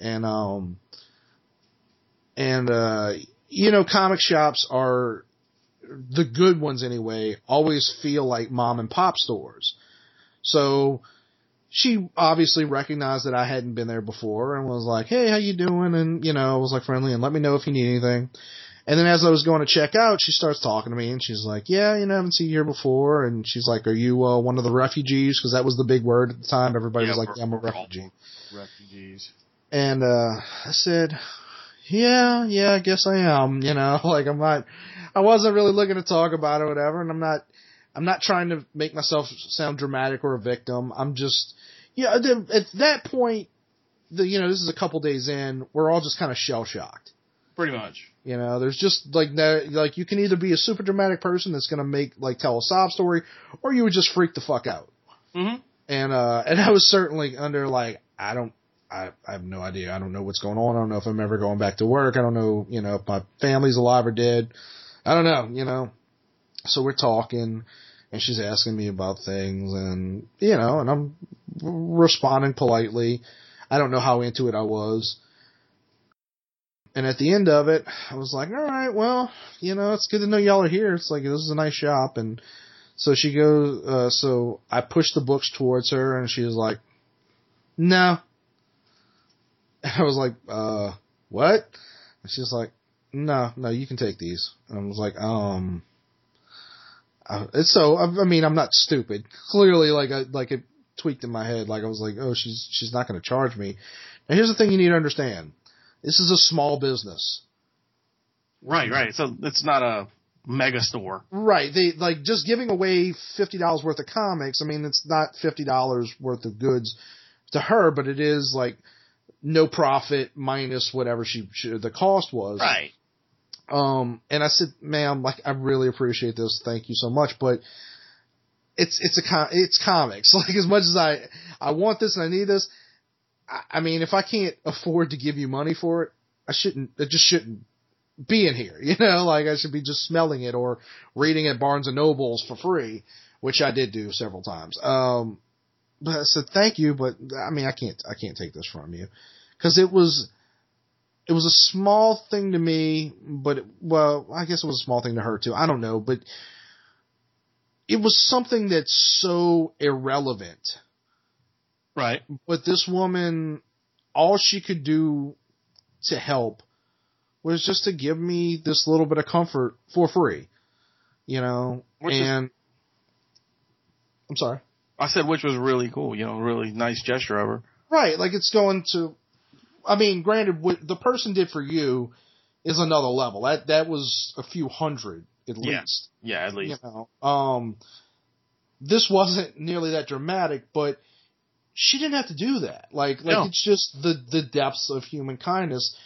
Speaker 3: and um and uh you know comic shops are the good ones anyway always feel like mom and pop stores so she obviously recognized that I hadn't been there before and was like hey how you doing and you know was like friendly and let me know if you need anything and then as I was going to check out she starts talking to me and she's like yeah you know I haven't seen you here before and she's like are you uh, one of the refugees because that was the big word at the time everybody
Speaker 4: Yeah,
Speaker 3: was like yeah, I'm a refugee
Speaker 4: Refugees.
Speaker 3: and uh I said, "Yeah, yeah, I guess I am." You know, like I'm not. I wasn't really looking to talk about it, or whatever. And I'm not. I'm not trying to make myself sound dramatic or a victim. I'm just, yeah. At that point, the you know, this is a couple days in. We're all just kind of shell shocked.
Speaker 4: Pretty much.
Speaker 3: You know, there's just like no, like you can either be a super dramatic person that's gonna make like tell a sob story, or you would just freak the fuck out
Speaker 4: Mm-hmm.
Speaker 3: and uh and I was certainly under like I don't I, I have no idea. I don't know what's going on. I don't know if I'm ever going back to work. I don't know, you know, if my family's alive or dead. I don't know, you know. So we're talking and she's asking me about things and you know, and I'm responding politely. I don't know how into it I was. And at the end of it, I was like, all right, well, you know, it's good to know y'all are here. It's like, this is a nice shop. And so she goes, uh, so I pushed the books towards her and she was like, no. And I was like, uh, what? And she's like, no, no, you can take these. And I was like, um, it's so, I, I mean, I'm not stupid. Clearly, like, I, like it tweaked in my head. Like I was like, oh, she's, she's not going to charge me. Now here's the thing you need to understand. This is a small business.
Speaker 4: Right, right. So it's not a mega store.
Speaker 3: Right. They like just giving away fifty dollars worth of comics. I mean, it's not fifty dollars worth of goods to her, but it is like no profit minus whatever she, she the cost was.
Speaker 4: Right.
Speaker 3: Um, and I said, ma'am, like I really appreciate this. Thank you so much, but it's it's a com- it's comics. Like as much as I I want this and I need this, I, mean, if I can't afford to give you money for it, I shouldn't. It just shouldn't be in here. You know, like I should be just smelling it or reading at Barnes and Nobles for free, which I did do several times. Um, but I said thank you, but I mean I can't I can't take this from you because it was it was a small thing to me, but it, well I guess it was a small thing to her too. I don't know, but it was something that's so irrelevant.
Speaker 4: Right.
Speaker 3: But this woman, all she could do to help was just to give me this little bit of comfort for free, you know,
Speaker 4: Which is-
Speaker 3: and I'm sorry.
Speaker 4: I said which was really cool. You know, really nice gesture of her.
Speaker 3: Right, like it's going to. I mean, granted, what the person did for you is another level. That that was a few hundred at
Speaker 4: Yeah.
Speaker 3: least.
Speaker 4: Yeah, at least.
Speaker 3: You know, um, this wasn't nearly that dramatic, but she didn't have to do that. Like, like
Speaker 4: No.
Speaker 3: it's just the the depths of human kindness.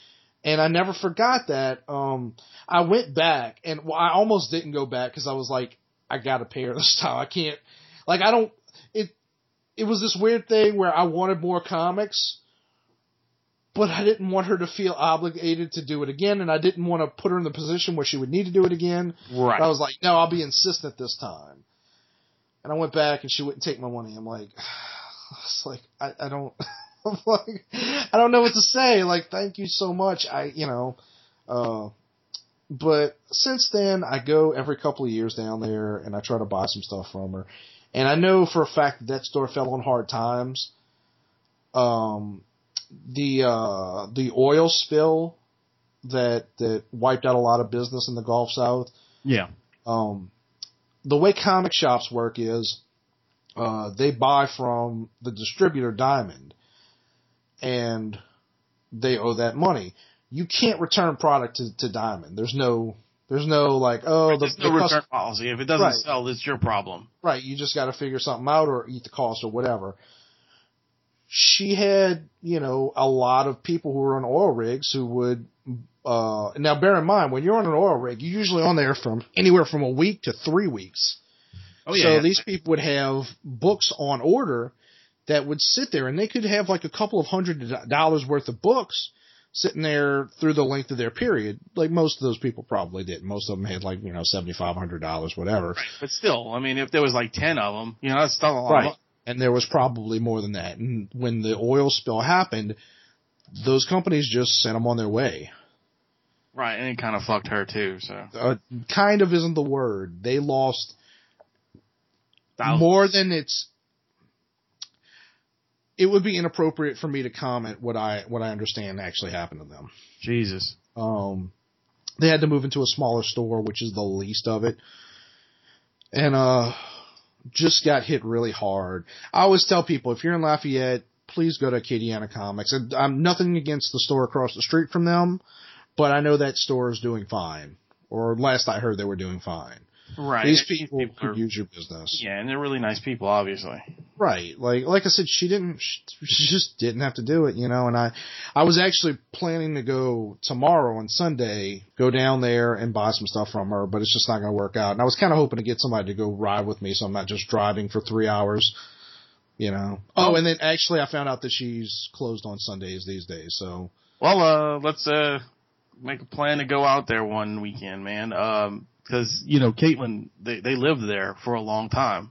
Speaker 3: And I never forgot that. Um, I went back and well, I almost didn't go back because I was like, I gotta pay her this time. I can't, like, I don't, it, it was this weird thing where I wanted more comics, but I didn't want her to feel obligated to do it again, and I didn't want to put her in the position where she would need to do it again.
Speaker 4: Right.
Speaker 3: I was like, no, I'll be insistent this time. And I went back and she wouldn't take my money. I'm like, it's like, I, I don't, like, I don't know what to say. Like, thank you so much. I, you know, uh, but since then I go every couple of years down there and I try to buy some stuff from her. And I know for a fact that that store fell on hard times. Um, the, uh, the oil spill that, that wiped out a lot of business in the Gulf South
Speaker 4: yeah.
Speaker 3: um, the way comic shops work is uh, they buy from the distributor Diamond, and they owe that money. You can't return product to, to Diamond. There's no, there's no like, oh, the,
Speaker 4: There's no
Speaker 3: the
Speaker 4: return policy. If it doesn't
Speaker 3: Right.
Speaker 4: sell, it's your problem.
Speaker 3: right. You just got to figure something out or eat the cost or whatever. She had, you know, a lot of people who were on oil rigs who would. Uh, now, bear in mind, when you're on an oil rig, you're usually on there from anywhere from a week to three weeks.
Speaker 4: Oh
Speaker 3: so these people would have books on order that would sit there and they could have like a couple of hundred dollars worth of books sitting there through the length of their period. Like most of those people probably did. Most of them had like, you know, $7,500, whatever.
Speaker 4: But still, I mean, if there was like ten of them, you know, that's still a lot.
Speaker 3: Right. And there was probably more than that. And when the oil spill happened, those companies just sent them on their way.
Speaker 4: Right, and it kind of fucked her too. So
Speaker 3: Uh, kind of isn't the word. They lost
Speaker 4: Thousands.
Speaker 3: more than it's it would be inappropriate for me to comment what I what I understand actually happened to them.
Speaker 4: Jesus.
Speaker 3: Um, they had to move into a smaller store, which is the least of it, and uh, just got hit really hard. I always tell people if you're in Lafayette, please go to Acadiana Comics. And I'm nothing against the store across the street from them, but I know that store is doing fine. Or last I heard, they were doing fine.
Speaker 4: Right.
Speaker 3: These people,
Speaker 4: are,
Speaker 3: could use your business.
Speaker 4: yeah, and they're really nice people, obviously.
Speaker 3: Right. Like like I said, she didn't. She just didn't have to do it, you know. And I, I was actually planning to go tomorrow on Sunday, go down there and buy some stuff from her, but it's just not going to work out. And I was kind of hoping to get somebody to go ride with me, so I'm not just driving for three hours, you know. Oh, and then actually, I found out that she's closed on Sundays these days. So
Speaker 4: Well, uh, let's uh make a plan to go out there one weekend, man. Um 'cause you know, Caitlin, they they lived there for a long time.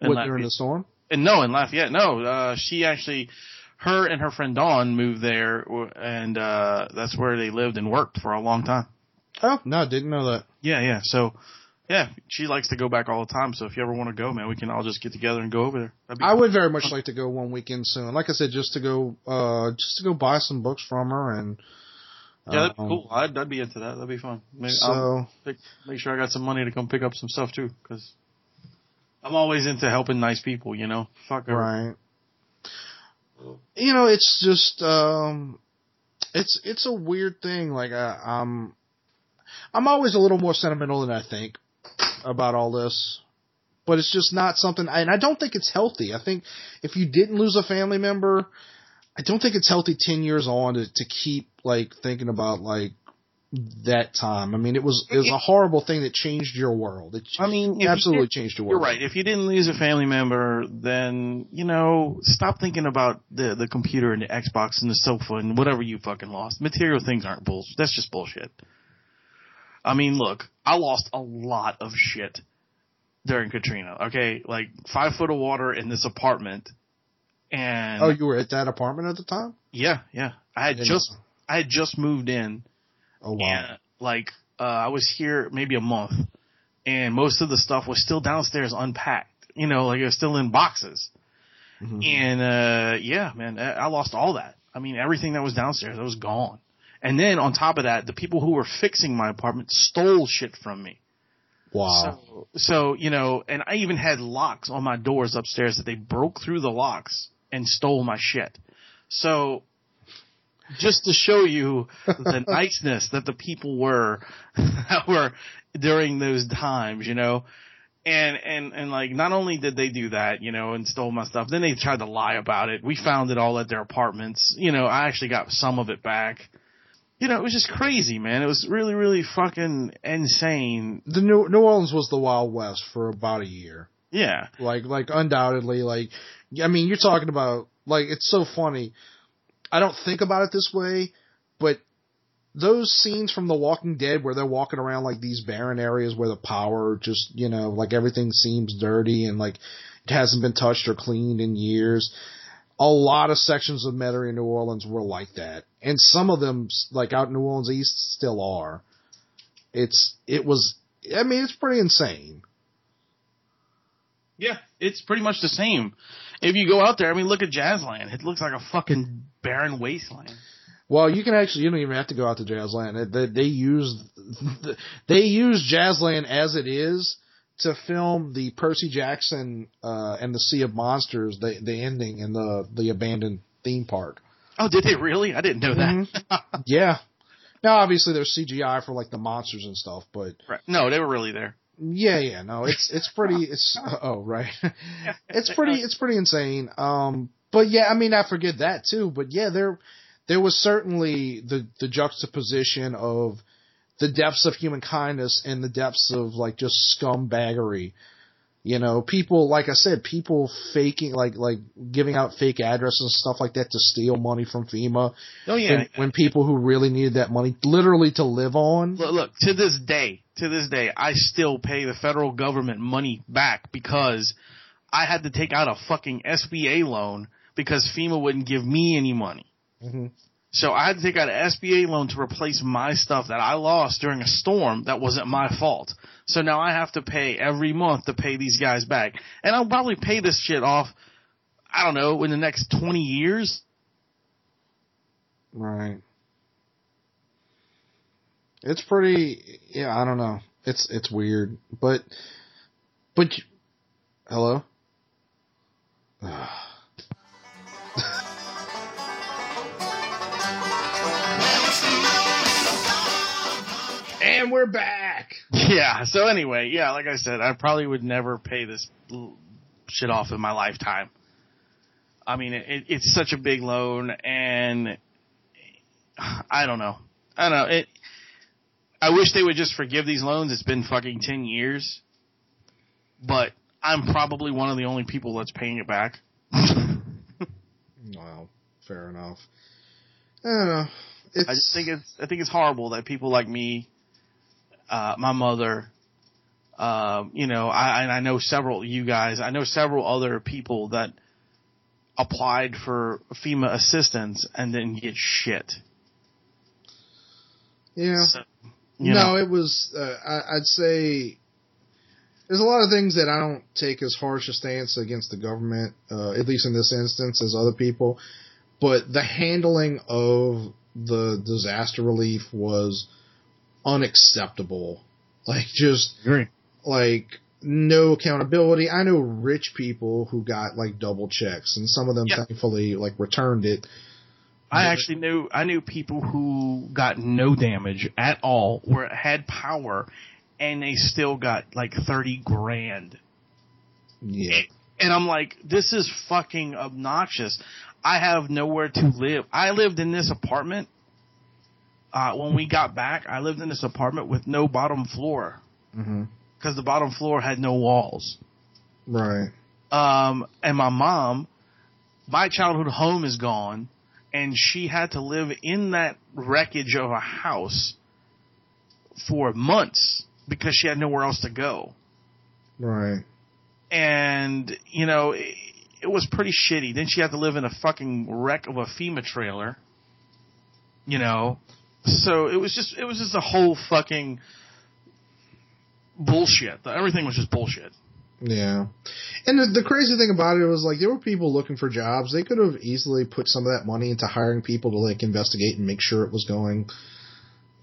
Speaker 4: And
Speaker 3: what during the storm?
Speaker 4: and no, in Lafayette, no. Uh, she actually, her and her friend Dawn moved there, and uh, that's where they lived and worked for a long time.
Speaker 3: Oh no, didn't know that.
Speaker 4: Yeah, yeah. So, yeah, she likes to go back all the time. So if you ever want to go, man, we can all just get together and go over there.
Speaker 3: I would very much like to go one weekend soon. Like I said, just to go, uh, just to go buy some books from her and.
Speaker 4: Yeah, that'd be
Speaker 3: um,
Speaker 4: cool. I'd, I'd be into that. That'd be fun. Maybe I'll
Speaker 3: So
Speaker 4: pick, make sure I got some money to come pick up some stuff too, because I'm always into helping nice people. You know, fuck
Speaker 3: right. You know, it's just um, it's it's a weird thing. Like I, I'm, I'm always a little more sentimental than I think about all this, but it's just not something. And I don't think it's healthy. I think if you didn't lose a family member, I don't think it's healthy ten years on to to keep like thinking about like that time. I mean, it was it was a horrible thing that changed your world. It
Speaker 4: I mean, you
Speaker 3: absolutely
Speaker 4: did-
Speaker 3: changed your world.
Speaker 4: You're right. If you didn't lose a family member, then you know, stop thinking about the the computer and the Xbox and the sofa and whatever you fucking lost. Material things aren't bullshit. That's just bullshit. I mean, look, I lost a lot of shit during Katrina. Okay, like five foot of water in this apartment, and
Speaker 3: Oh, you were at that apartment at the time?
Speaker 4: yeah, yeah. I had just
Speaker 3: know.
Speaker 4: I had just moved in,
Speaker 3: Oh wow.
Speaker 4: and like uh, I was here maybe a month, and most of the stuff was still downstairs unpacked. You know, like it was still in boxes.
Speaker 3: Mhm.
Speaker 4: And uh yeah, man, I I lost all that. I mean, everything that was downstairs, that was gone. And then on top of that, the people who were fixing my apartment stole shit from me.
Speaker 3: Wow.
Speaker 4: So, so you know, and I even had locks on my doors upstairs that they broke through the locks and stole my shit. So, just to show you the niceness that the people were, that were during those times, you know, and and and like not only did they do that, you know, and stole my stuff, then they tried to lie about it. We found it all at their apartments. You know, I actually got some of it back. You know, it was just crazy, man. It was really, really fucking insane.
Speaker 3: the New New Orleans was the Wild West for about a year.
Speaker 4: Yeah.
Speaker 3: Like like undoubtedly like I mean you're talking about like it's so funny. I don't think about it this way, but those scenes from The Walking Dead where they're walking around like these barren areas where the power just, you know, like everything seems dirty and like it hasn't been touched or cleaned in years. A lot of sections of Metairie and New Orleans were like that. And some of them, like out in New Orleans East, still are. It's, it was, I mean, it's pretty insane.
Speaker 4: Yeah, it's pretty much the same. If you go out there, I mean, look at Jazzland. It looks like a fucking barren wasteland.
Speaker 3: Well, you can actually you don't even have to go out to Jazzland. They, they use they use Jazzland as it is to film the Percy Jackson uh, and the Sea of Monsters, the the ending in the the abandoned theme park.
Speaker 4: Oh, did they really? I didn't know that.
Speaker 3: Yeah. Now, obviously, there's CGI for like the monsters and stuff, but
Speaker 4: Right. No, they were really there.
Speaker 3: Yeah, yeah, no, it's it's pretty. It's oh right, it's pretty. It's pretty insane. Um, but yeah, I mean, I forget that too. But yeah, there there was certainly the the juxtaposition of the depths of human kindness and the depths of like just scumbaggery. You know, people like I said, people faking like like giving out fake addresses and stuff like that to steal money from FEMA.
Speaker 4: Oh yeah.
Speaker 3: When, when people who really needed that money literally to live on.
Speaker 4: Look, look, to this day, to this day, I still pay the federal government money back because I had to take out a fucking SBA loan because FEMA wouldn't give me any money.
Speaker 3: Mhm.
Speaker 4: So I had to take out an SBA loan to replace my stuff that I lost during a storm that wasn't my fault. So now I have to pay every month to pay these guys back. And I'll probably pay this shit off, I don't know, in the next 20 years.
Speaker 3: Right. It's pretty. Yeah, I don't know. It's it's weird, but but you- hello. and we're back.
Speaker 4: Yeah. So anyway, yeah, like I said, I probably would never pay this shit off in my lifetime. I mean, it, it's such a big loan, and I don't know. I don't know. It. I wish they would just forgive these loans. It's been fucking ten years, but I'm probably one of the only people that's paying it back.
Speaker 3: Well, fair enough. I don't know. It's,
Speaker 4: I just think it's I think it's horrible that people like me, uh, my mother, um, you know, I and I know several of you guys. I know several other people that applied for FEMA assistance and didn't get shit.
Speaker 3: yeah.
Speaker 4: So, you
Speaker 3: no,
Speaker 4: know,
Speaker 3: it was. Uh, I, I'd say there's a lot of things that I don't take as harsh a stance against the government, uh, at least in this instance, as other people. But the handling of the disaster relief was unacceptable. Like just like no accountability. I know rich people who got like double checks, and some of them
Speaker 4: Yeah.
Speaker 3: thankfully like returned it.
Speaker 4: I actually knew I knew people who got no damage at all, were had power, and they still got like thirty grand.
Speaker 3: Yeah,
Speaker 4: And I'm like, this is fucking obnoxious. I have nowhere to live. I lived in this apartment. Uh, when we got back, I lived in this apartment with no bottom floor because the bottom floor had no walls.
Speaker 3: right.
Speaker 4: Um, and my mom, my childhood home is gone, and she had to live in that wreckage of a house for months because she had nowhere else to go.
Speaker 3: Right.
Speaker 4: and you know it, it was pretty shitty. Then she had to live in a fucking wreck of a FEMA trailer. You know, so it was just it was just a whole fucking bullshit. Everything was just bullshit.
Speaker 3: Yeah. And the, the crazy thing about it was like there were people looking for jobs. They could have easily put some of that money into hiring people to like investigate and make sure it was going.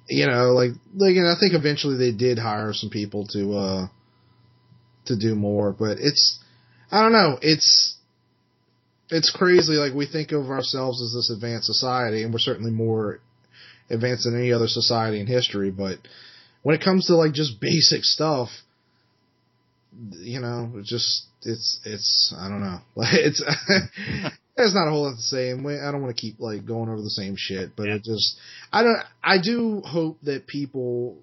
Speaker 3: You know, like like and I think eventually they did hire some people to uh to do more, but it's I don't know, it's it's crazy like we think of ourselves as this advanced society and we're certainly more advanced than any other society in history, but when it comes to like just basic stuff, you know, it's just it's it's I don't know. Like it's there's not a whole lot to say, and I don't want to keep like going over the same shit, but
Speaker 4: Yeah.
Speaker 3: it just I don't I do hope that people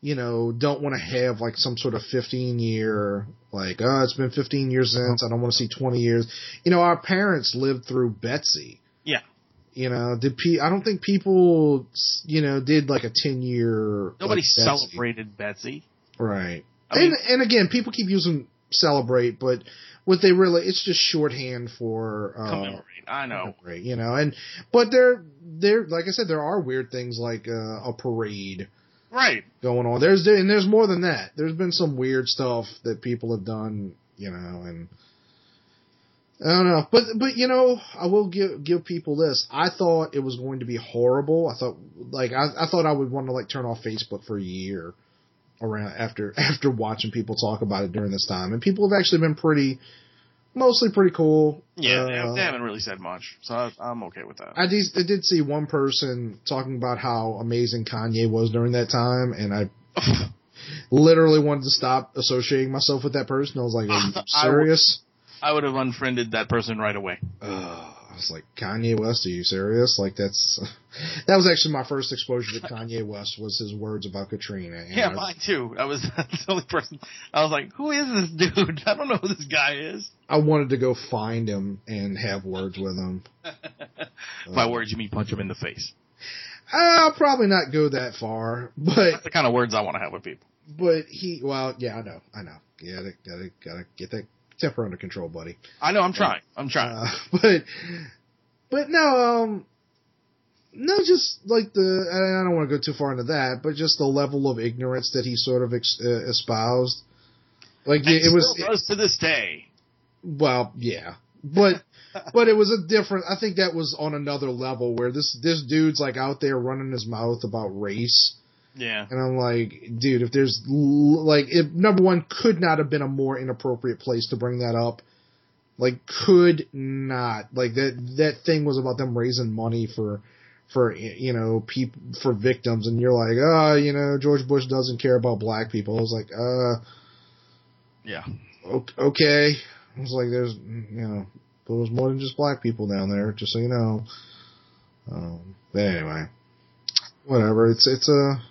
Speaker 3: you know don't want to have like some sort of 15 year like oh it's been 15 years uh-huh. since I don't want to see 20 years. You know, our parents lived through Betsy.
Speaker 4: Yeah.
Speaker 3: You know, did pe- I don't think people, you know, did like a 10 year.
Speaker 4: Nobody
Speaker 3: like, Betsy.
Speaker 4: celebrated Betsy.
Speaker 3: Right.
Speaker 4: I mean-
Speaker 3: and and again, people keep using celebrate, but what they really it's just shorthand for uh,
Speaker 4: Commemorate. I know.
Speaker 3: commemorate, you know. And but there there like I said, there are weird things like uh, a parade
Speaker 4: Right.
Speaker 3: going on. There's and there's more than that. There's been some weird stuff that people have done, you know, and I don't know. But but you know, I will give give people this. I thought it was going to be horrible. I thought like I, I thought I would want to like turn off Facebook for a year around after after watching people talk about it during this time. And people have actually been pretty mostly pretty cool.
Speaker 4: Yeah, they-
Speaker 3: Uh,
Speaker 4: they haven't really said much, so I, I'm okay with that.
Speaker 3: I did, I did see one person talking about how amazing Kanye was during that time, and I literally wanted to stop associating myself with that person. I was like, "Are you
Speaker 4: I would-
Speaker 3: serious?"
Speaker 4: I would have unfriended that person right away.
Speaker 3: Ugh. Was like, "Kanye West, are you serious?" Like that's that was actually my first exposure to Kanye West was his words about Katrina. and
Speaker 4: Yeah,
Speaker 3: I-
Speaker 4: mine too. I was the only person. I was like, "Who is this dude? I don't know who this guy is."
Speaker 3: I wanted to go find him and have words with him.
Speaker 4: By
Speaker 3: Uh,
Speaker 4: words, you mean punch him in the face.
Speaker 3: I'll probably not go that far, but
Speaker 4: That's the kind of words I want to have with people.
Speaker 3: but he, well, yeah, I know, I know. Gotta gotta gotta get that temper under control, buddy.
Speaker 4: I know. I'm trying. I'm trying.
Speaker 3: Uh, but but no, um, no, just like the I don't want to go too far into that, but just the level of ignorance that he sort of ex, uh, espoused. Like it, it was
Speaker 4: still does to this day.
Speaker 3: well, yeah, but but it was a different. I think that was on another level where this this dude's like out there running his mouth about race.
Speaker 4: Yeah.
Speaker 3: And I'm like, dude, if there's like, if number one could not have been a more inappropriate place to bring that up. Like, could not. Like that that thing was about them raising money for for you know people for victims, and you're like, oh, you know, George Bush doesn't care about black people. I was like, uh,
Speaker 4: Yeah.
Speaker 3: okay. I was like, there's you know, there was more than just black people down there, just so you know. Um, but anyway, whatever. It's it's a.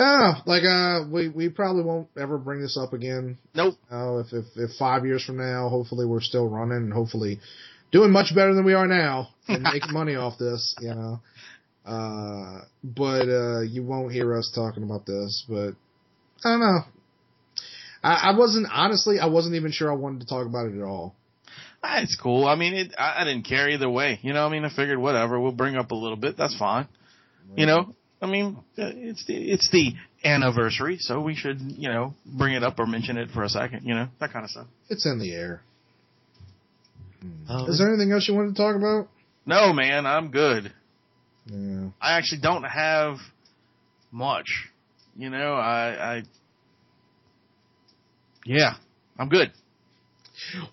Speaker 3: I. Like, uh, we we probably won't ever bring this up again.
Speaker 4: Nope.
Speaker 3: Uh, if, if if five years from now, hopefully we're still running and hopefully doing much better than we are now and making money off this. You know. Uh, but uh, you won't hear us talking about this. But I don't know. I, I wasn't honestly. I wasn't even sure I wanted to talk about it at all.
Speaker 4: Ah, It's cool. I mean, it, I, I didn't care either way. You know, I mean, I figured whatever, we'll bring up a little bit. That's fine. You know, I mean, uh, it's the, it's the anniversary, so we should, you know, bring it up or mention it for a second, you know, that kind of stuff.
Speaker 3: It's in the air.
Speaker 4: Oh,
Speaker 3: Is there anything else you wanted to talk about?
Speaker 4: No, man, I'm good.
Speaker 3: Yeah.
Speaker 4: I actually don't have much. You know, I, I, yeah, I'm good.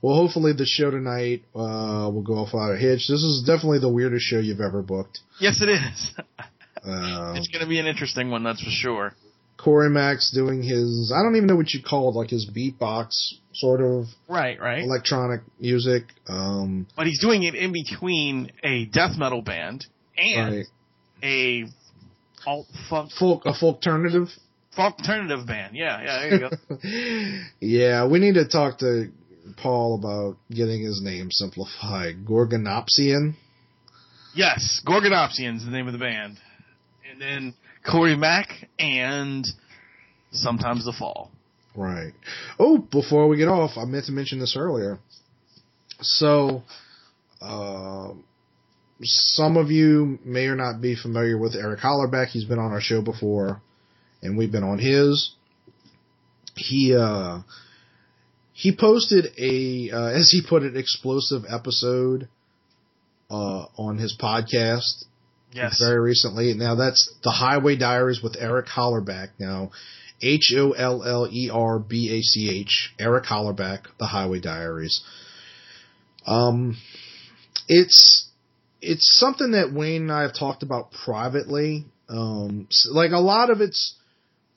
Speaker 3: Well, hopefully the show tonight uh, will go off without a hitch. This is definitely the weirdest show you've ever booked.
Speaker 4: Yes, it is.
Speaker 3: Um,
Speaker 4: it's going to be an interesting one, that's for sure.
Speaker 3: Corey Max doing his, I don't even know what you call it, like his beatbox sort of
Speaker 4: Right, right.
Speaker 3: electronic music. Um,
Speaker 4: But he's doing it in between a death metal band and
Speaker 3: right.
Speaker 4: a alt funk
Speaker 3: Folk, a folk alternative.
Speaker 4: folk alternative band. Yeah, yeah, there you go.
Speaker 3: yeah, we need to talk to Paul about getting his name simplified. Gorgonopsian.
Speaker 4: yes, Gorgonopsian's is the name of the band. And then Corey Mack and sometimes the Fall.
Speaker 3: Right. Oh, before we get off, I meant to mention this earlier. So, uh, some of you may or not be familiar with Eric Hollerbach. He's been on our show before, and we've been on his. He uh, he posted a, uh, as he put it, explosive episode uh, on his podcast
Speaker 4: Yes.
Speaker 3: very recently. Now that's the Highway Diaries with Eric Hollerbach. Now, H O L L E R B A C H, Eric Hollerbach, the Highway Diaries. Um, it's it's something that Wayne and I have talked about privately. Um, like a lot of it's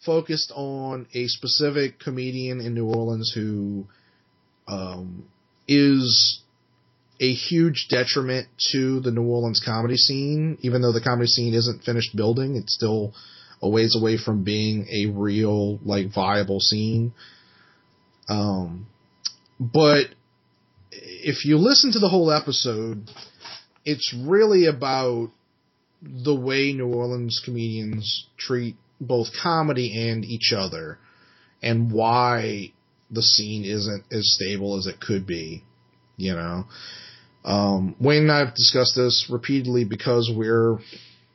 Speaker 3: focused on a specific comedian in New Orleans who um, is a huge detriment to the New Orleans comedy scene. Even though the comedy scene isn't finished building, it's still a ways away from being a real, like, viable scene. Um, but if you listen to the whole episode, it's really about the way New Orleans comedians treat both comedy and each other and why the scene isn't as stable as it could be, you know. Um, Wayne and I have discussed this repeatedly because we're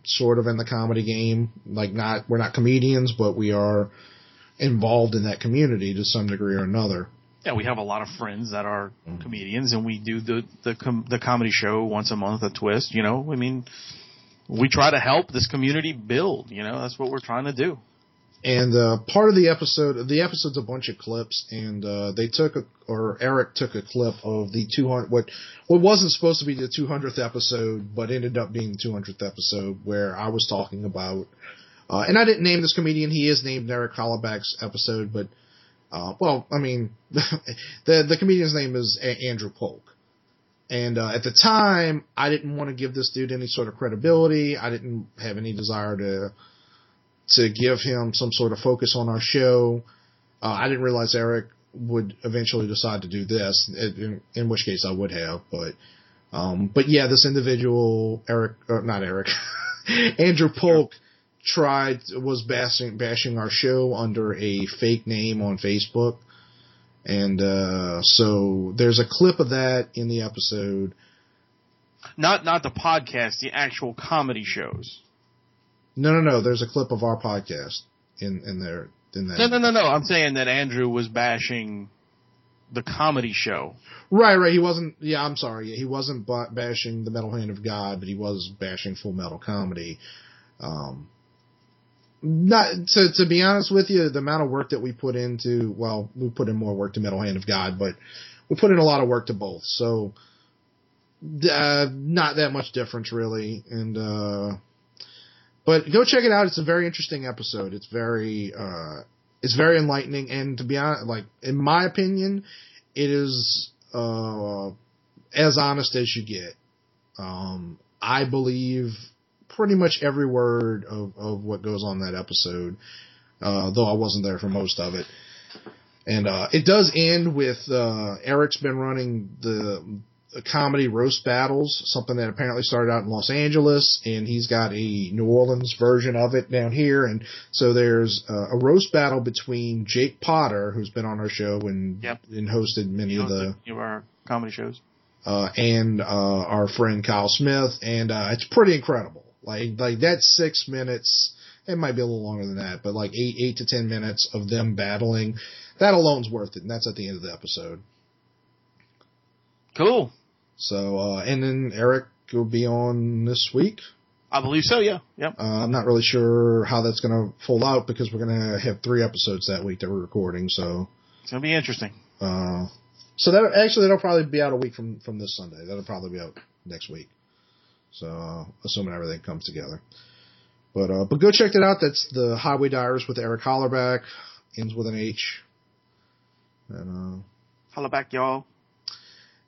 Speaker 3: sort of in the comedy game. Like not, we're not comedians, but we are involved in that community to some degree or another.
Speaker 4: Yeah, we have a lot of friends that are
Speaker 3: Mhm.
Speaker 4: comedians, and we do the the com- the comedy show once a month, a twist. You know, I mean, we try to help this community build. You know, that's what we're trying to do.
Speaker 3: And uh, part of the episode, the episode's a bunch of clips, and uh, they took a, or Eric took a clip of the 200, what what wasn't supposed to be the 200th episode, but ended up being the 200th episode, where I was talking about, uh, and I didn't name this comedian. He is named Eric Hollerbach's episode, but uh, well, I mean, the the comedian's name is a- Andrew Polk. And uh, at the time, I didn't want to give this dude any sort of credibility. I didn't have any desire to to give him some sort of focus on our show. Uh, I didn't realize Eric would eventually decide to do this, in, in which case I would have, but, um, but yeah, this individual, Eric, or not Eric, Andrew Polk tried, was bashing, bashing our show under a fake name on Facebook. And, uh, so there's a clip of that in the episode.
Speaker 4: Not not the podcast, the actual comedy shows.
Speaker 3: No, no, no, there's a clip of our podcast in, in there. In that.
Speaker 4: No, no, no, no. I'm saying that Andrew was bashing the comedy show.
Speaker 3: Right, right. He wasn't. Yeah, I'm sorry. He wasn't bashing the Metal Hand of God, but he was bashing Full Metal Comedy. Um, not to to be honest with you, the amount of work that we put into well, we put in more work to Metal Hand of God, but we put in a lot of work to both. So, uh, not that much difference really. And uh, but go check it out. It's a very interesting episode. It's very uh, it's very enlightening, and to be honest, like in my opinion, it is uh, as honest as you get. Um, I believe pretty much every word of, of what goes on that episode, uh, though I wasn't there for most of it. And uh, it does end with uh, Eric's been running the comedy roast battles, something that apparently started out in Los Angeles, and he's got a New Orleans version of it down here. And so there's uh, a roast battle between Jake Potter, who's been on our show and
Speaker 4: Yep.
Speaker 3: and hosted many of the
Speaker 4: our comedy shows.
Speaker 3: uh, and uh, our friend Kyle Smith, and uh, it's pretty incredible. Like like that's six minutes. It might be a little longer than that, but like eight eight to ten minutes of them battling. That alone's worth it, and that's at the end of the episode.
Speaker 4: Cool.
Speaker 3: So uh, and then Eric will be on this week.
Speaker 4: I believe so. Yeah. Yep.
Speaker 3: Uh, I'm not really sure how that's going to fold out because we're going to have three episodes that week that we're recording. So
Speaker 4: It's gonna be interesting.
Speaker 3: uh, so that actually that'll probably be out a week from from this Sunday. That'll probably be out next week. So uh, assuming everything comes together. But uh, but go check that out. That's the Highway Diaries with Eric Hollerbach. Ends with an H. And uh,
Speaker 4: Holla back, y'all.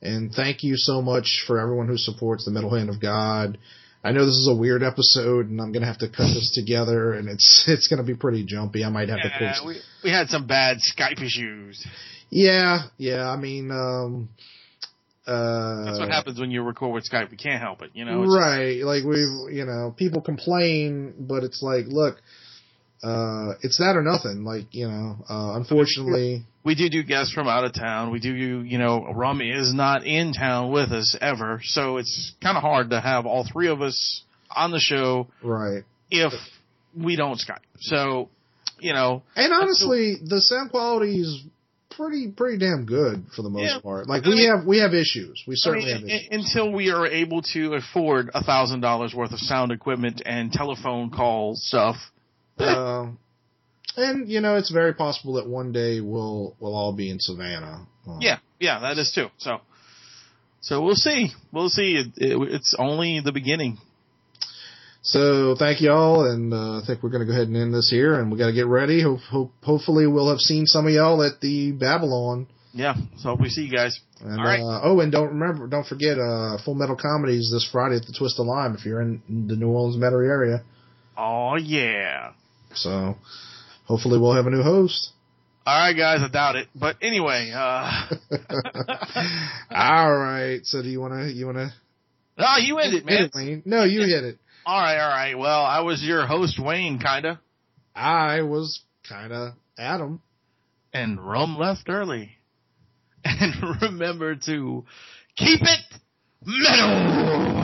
Speaker 3: And thank you so much for everyone who supports the Metal Hand of God. I know this is a weird episode, and I'm gonna have to cut this together, and it's it's gonna be pretty jumpy. I might have to
Speaker 4: Yeah,
Speaker 3: post.
Speaker 4: we we had some bad Skype issues.
Speaker 3: Yeah, yeah. I mean, um, uh,
Speaker 4: That's what happens when you record with Skype. We can't help it. You know. It's-
Speaker 3: right. Like we've, you know, people complain, but it's like, look, uh, it's that or nothing. Like you know, uh, unfortunately,
Speaker 4: we do do guests from out of town. We do, you know, Rummy is not in town with us ever, so it's kind of hard to have all three of us on the show
Speaker 3: right.
Speaker 4: if we don't Skype. So, you know,
Speaker 3: And honestly, the sound quality is pretty pretty damn good for the most
Speaker 4: Yeah.
Speaker 3: part. Like
Speaker 4: I
Speaker 3: we
Speaker 4: mean-
Speaker 3: have we have issues. We
Speaker 4: I
Speaker 3: certainly
Speaker 4: mean,
Speaker 3: have issues.
Speaker 4: until we are able to afford a thousand dollars worth of sound equipment and telephone call stuff.
Speaker 3: Um, and you know, it's very possible that one day we'll we'll all be in Savannah. Um,
Speaker 4: Yeah, yeah, that is too. So, so we'll see. We'll see. It, it, it's only the beginning.
Speaker 3: So thank y'all, and uh, I think we're going to go ahead and end this here, and we got to get ready. Hope, hope, hopefully, we'll have seen some of y'all at the Babylon.
Speaker 4: Yeah. So hope we see you guys.
Speaker 3: And,
Speaker 4: All right.
Speaker 3: uh, oh, and don't remember, don't forget, uh, Full Metal Comedy's this Friday at the Twist of Lime if you're in the New Orleans Metairie area.
Speaker 4: Oh yeah.
Speaker 3: So hopefully, we'll have a new host.
Speaker 4: All right, guys. I doubt it, but anyway. uh
Speaker 3: All right. So do you want to you want to
Speaker 4: No, you end it, man.
Speaker 3: Wayne? No, you hit it.
Speaker 4: All right, all right. Well, I was your host, Wayne, kinda,
Speaker 3: I was kind of Adam.
Speaker 4: and Rum left early. And remember to keep it metal.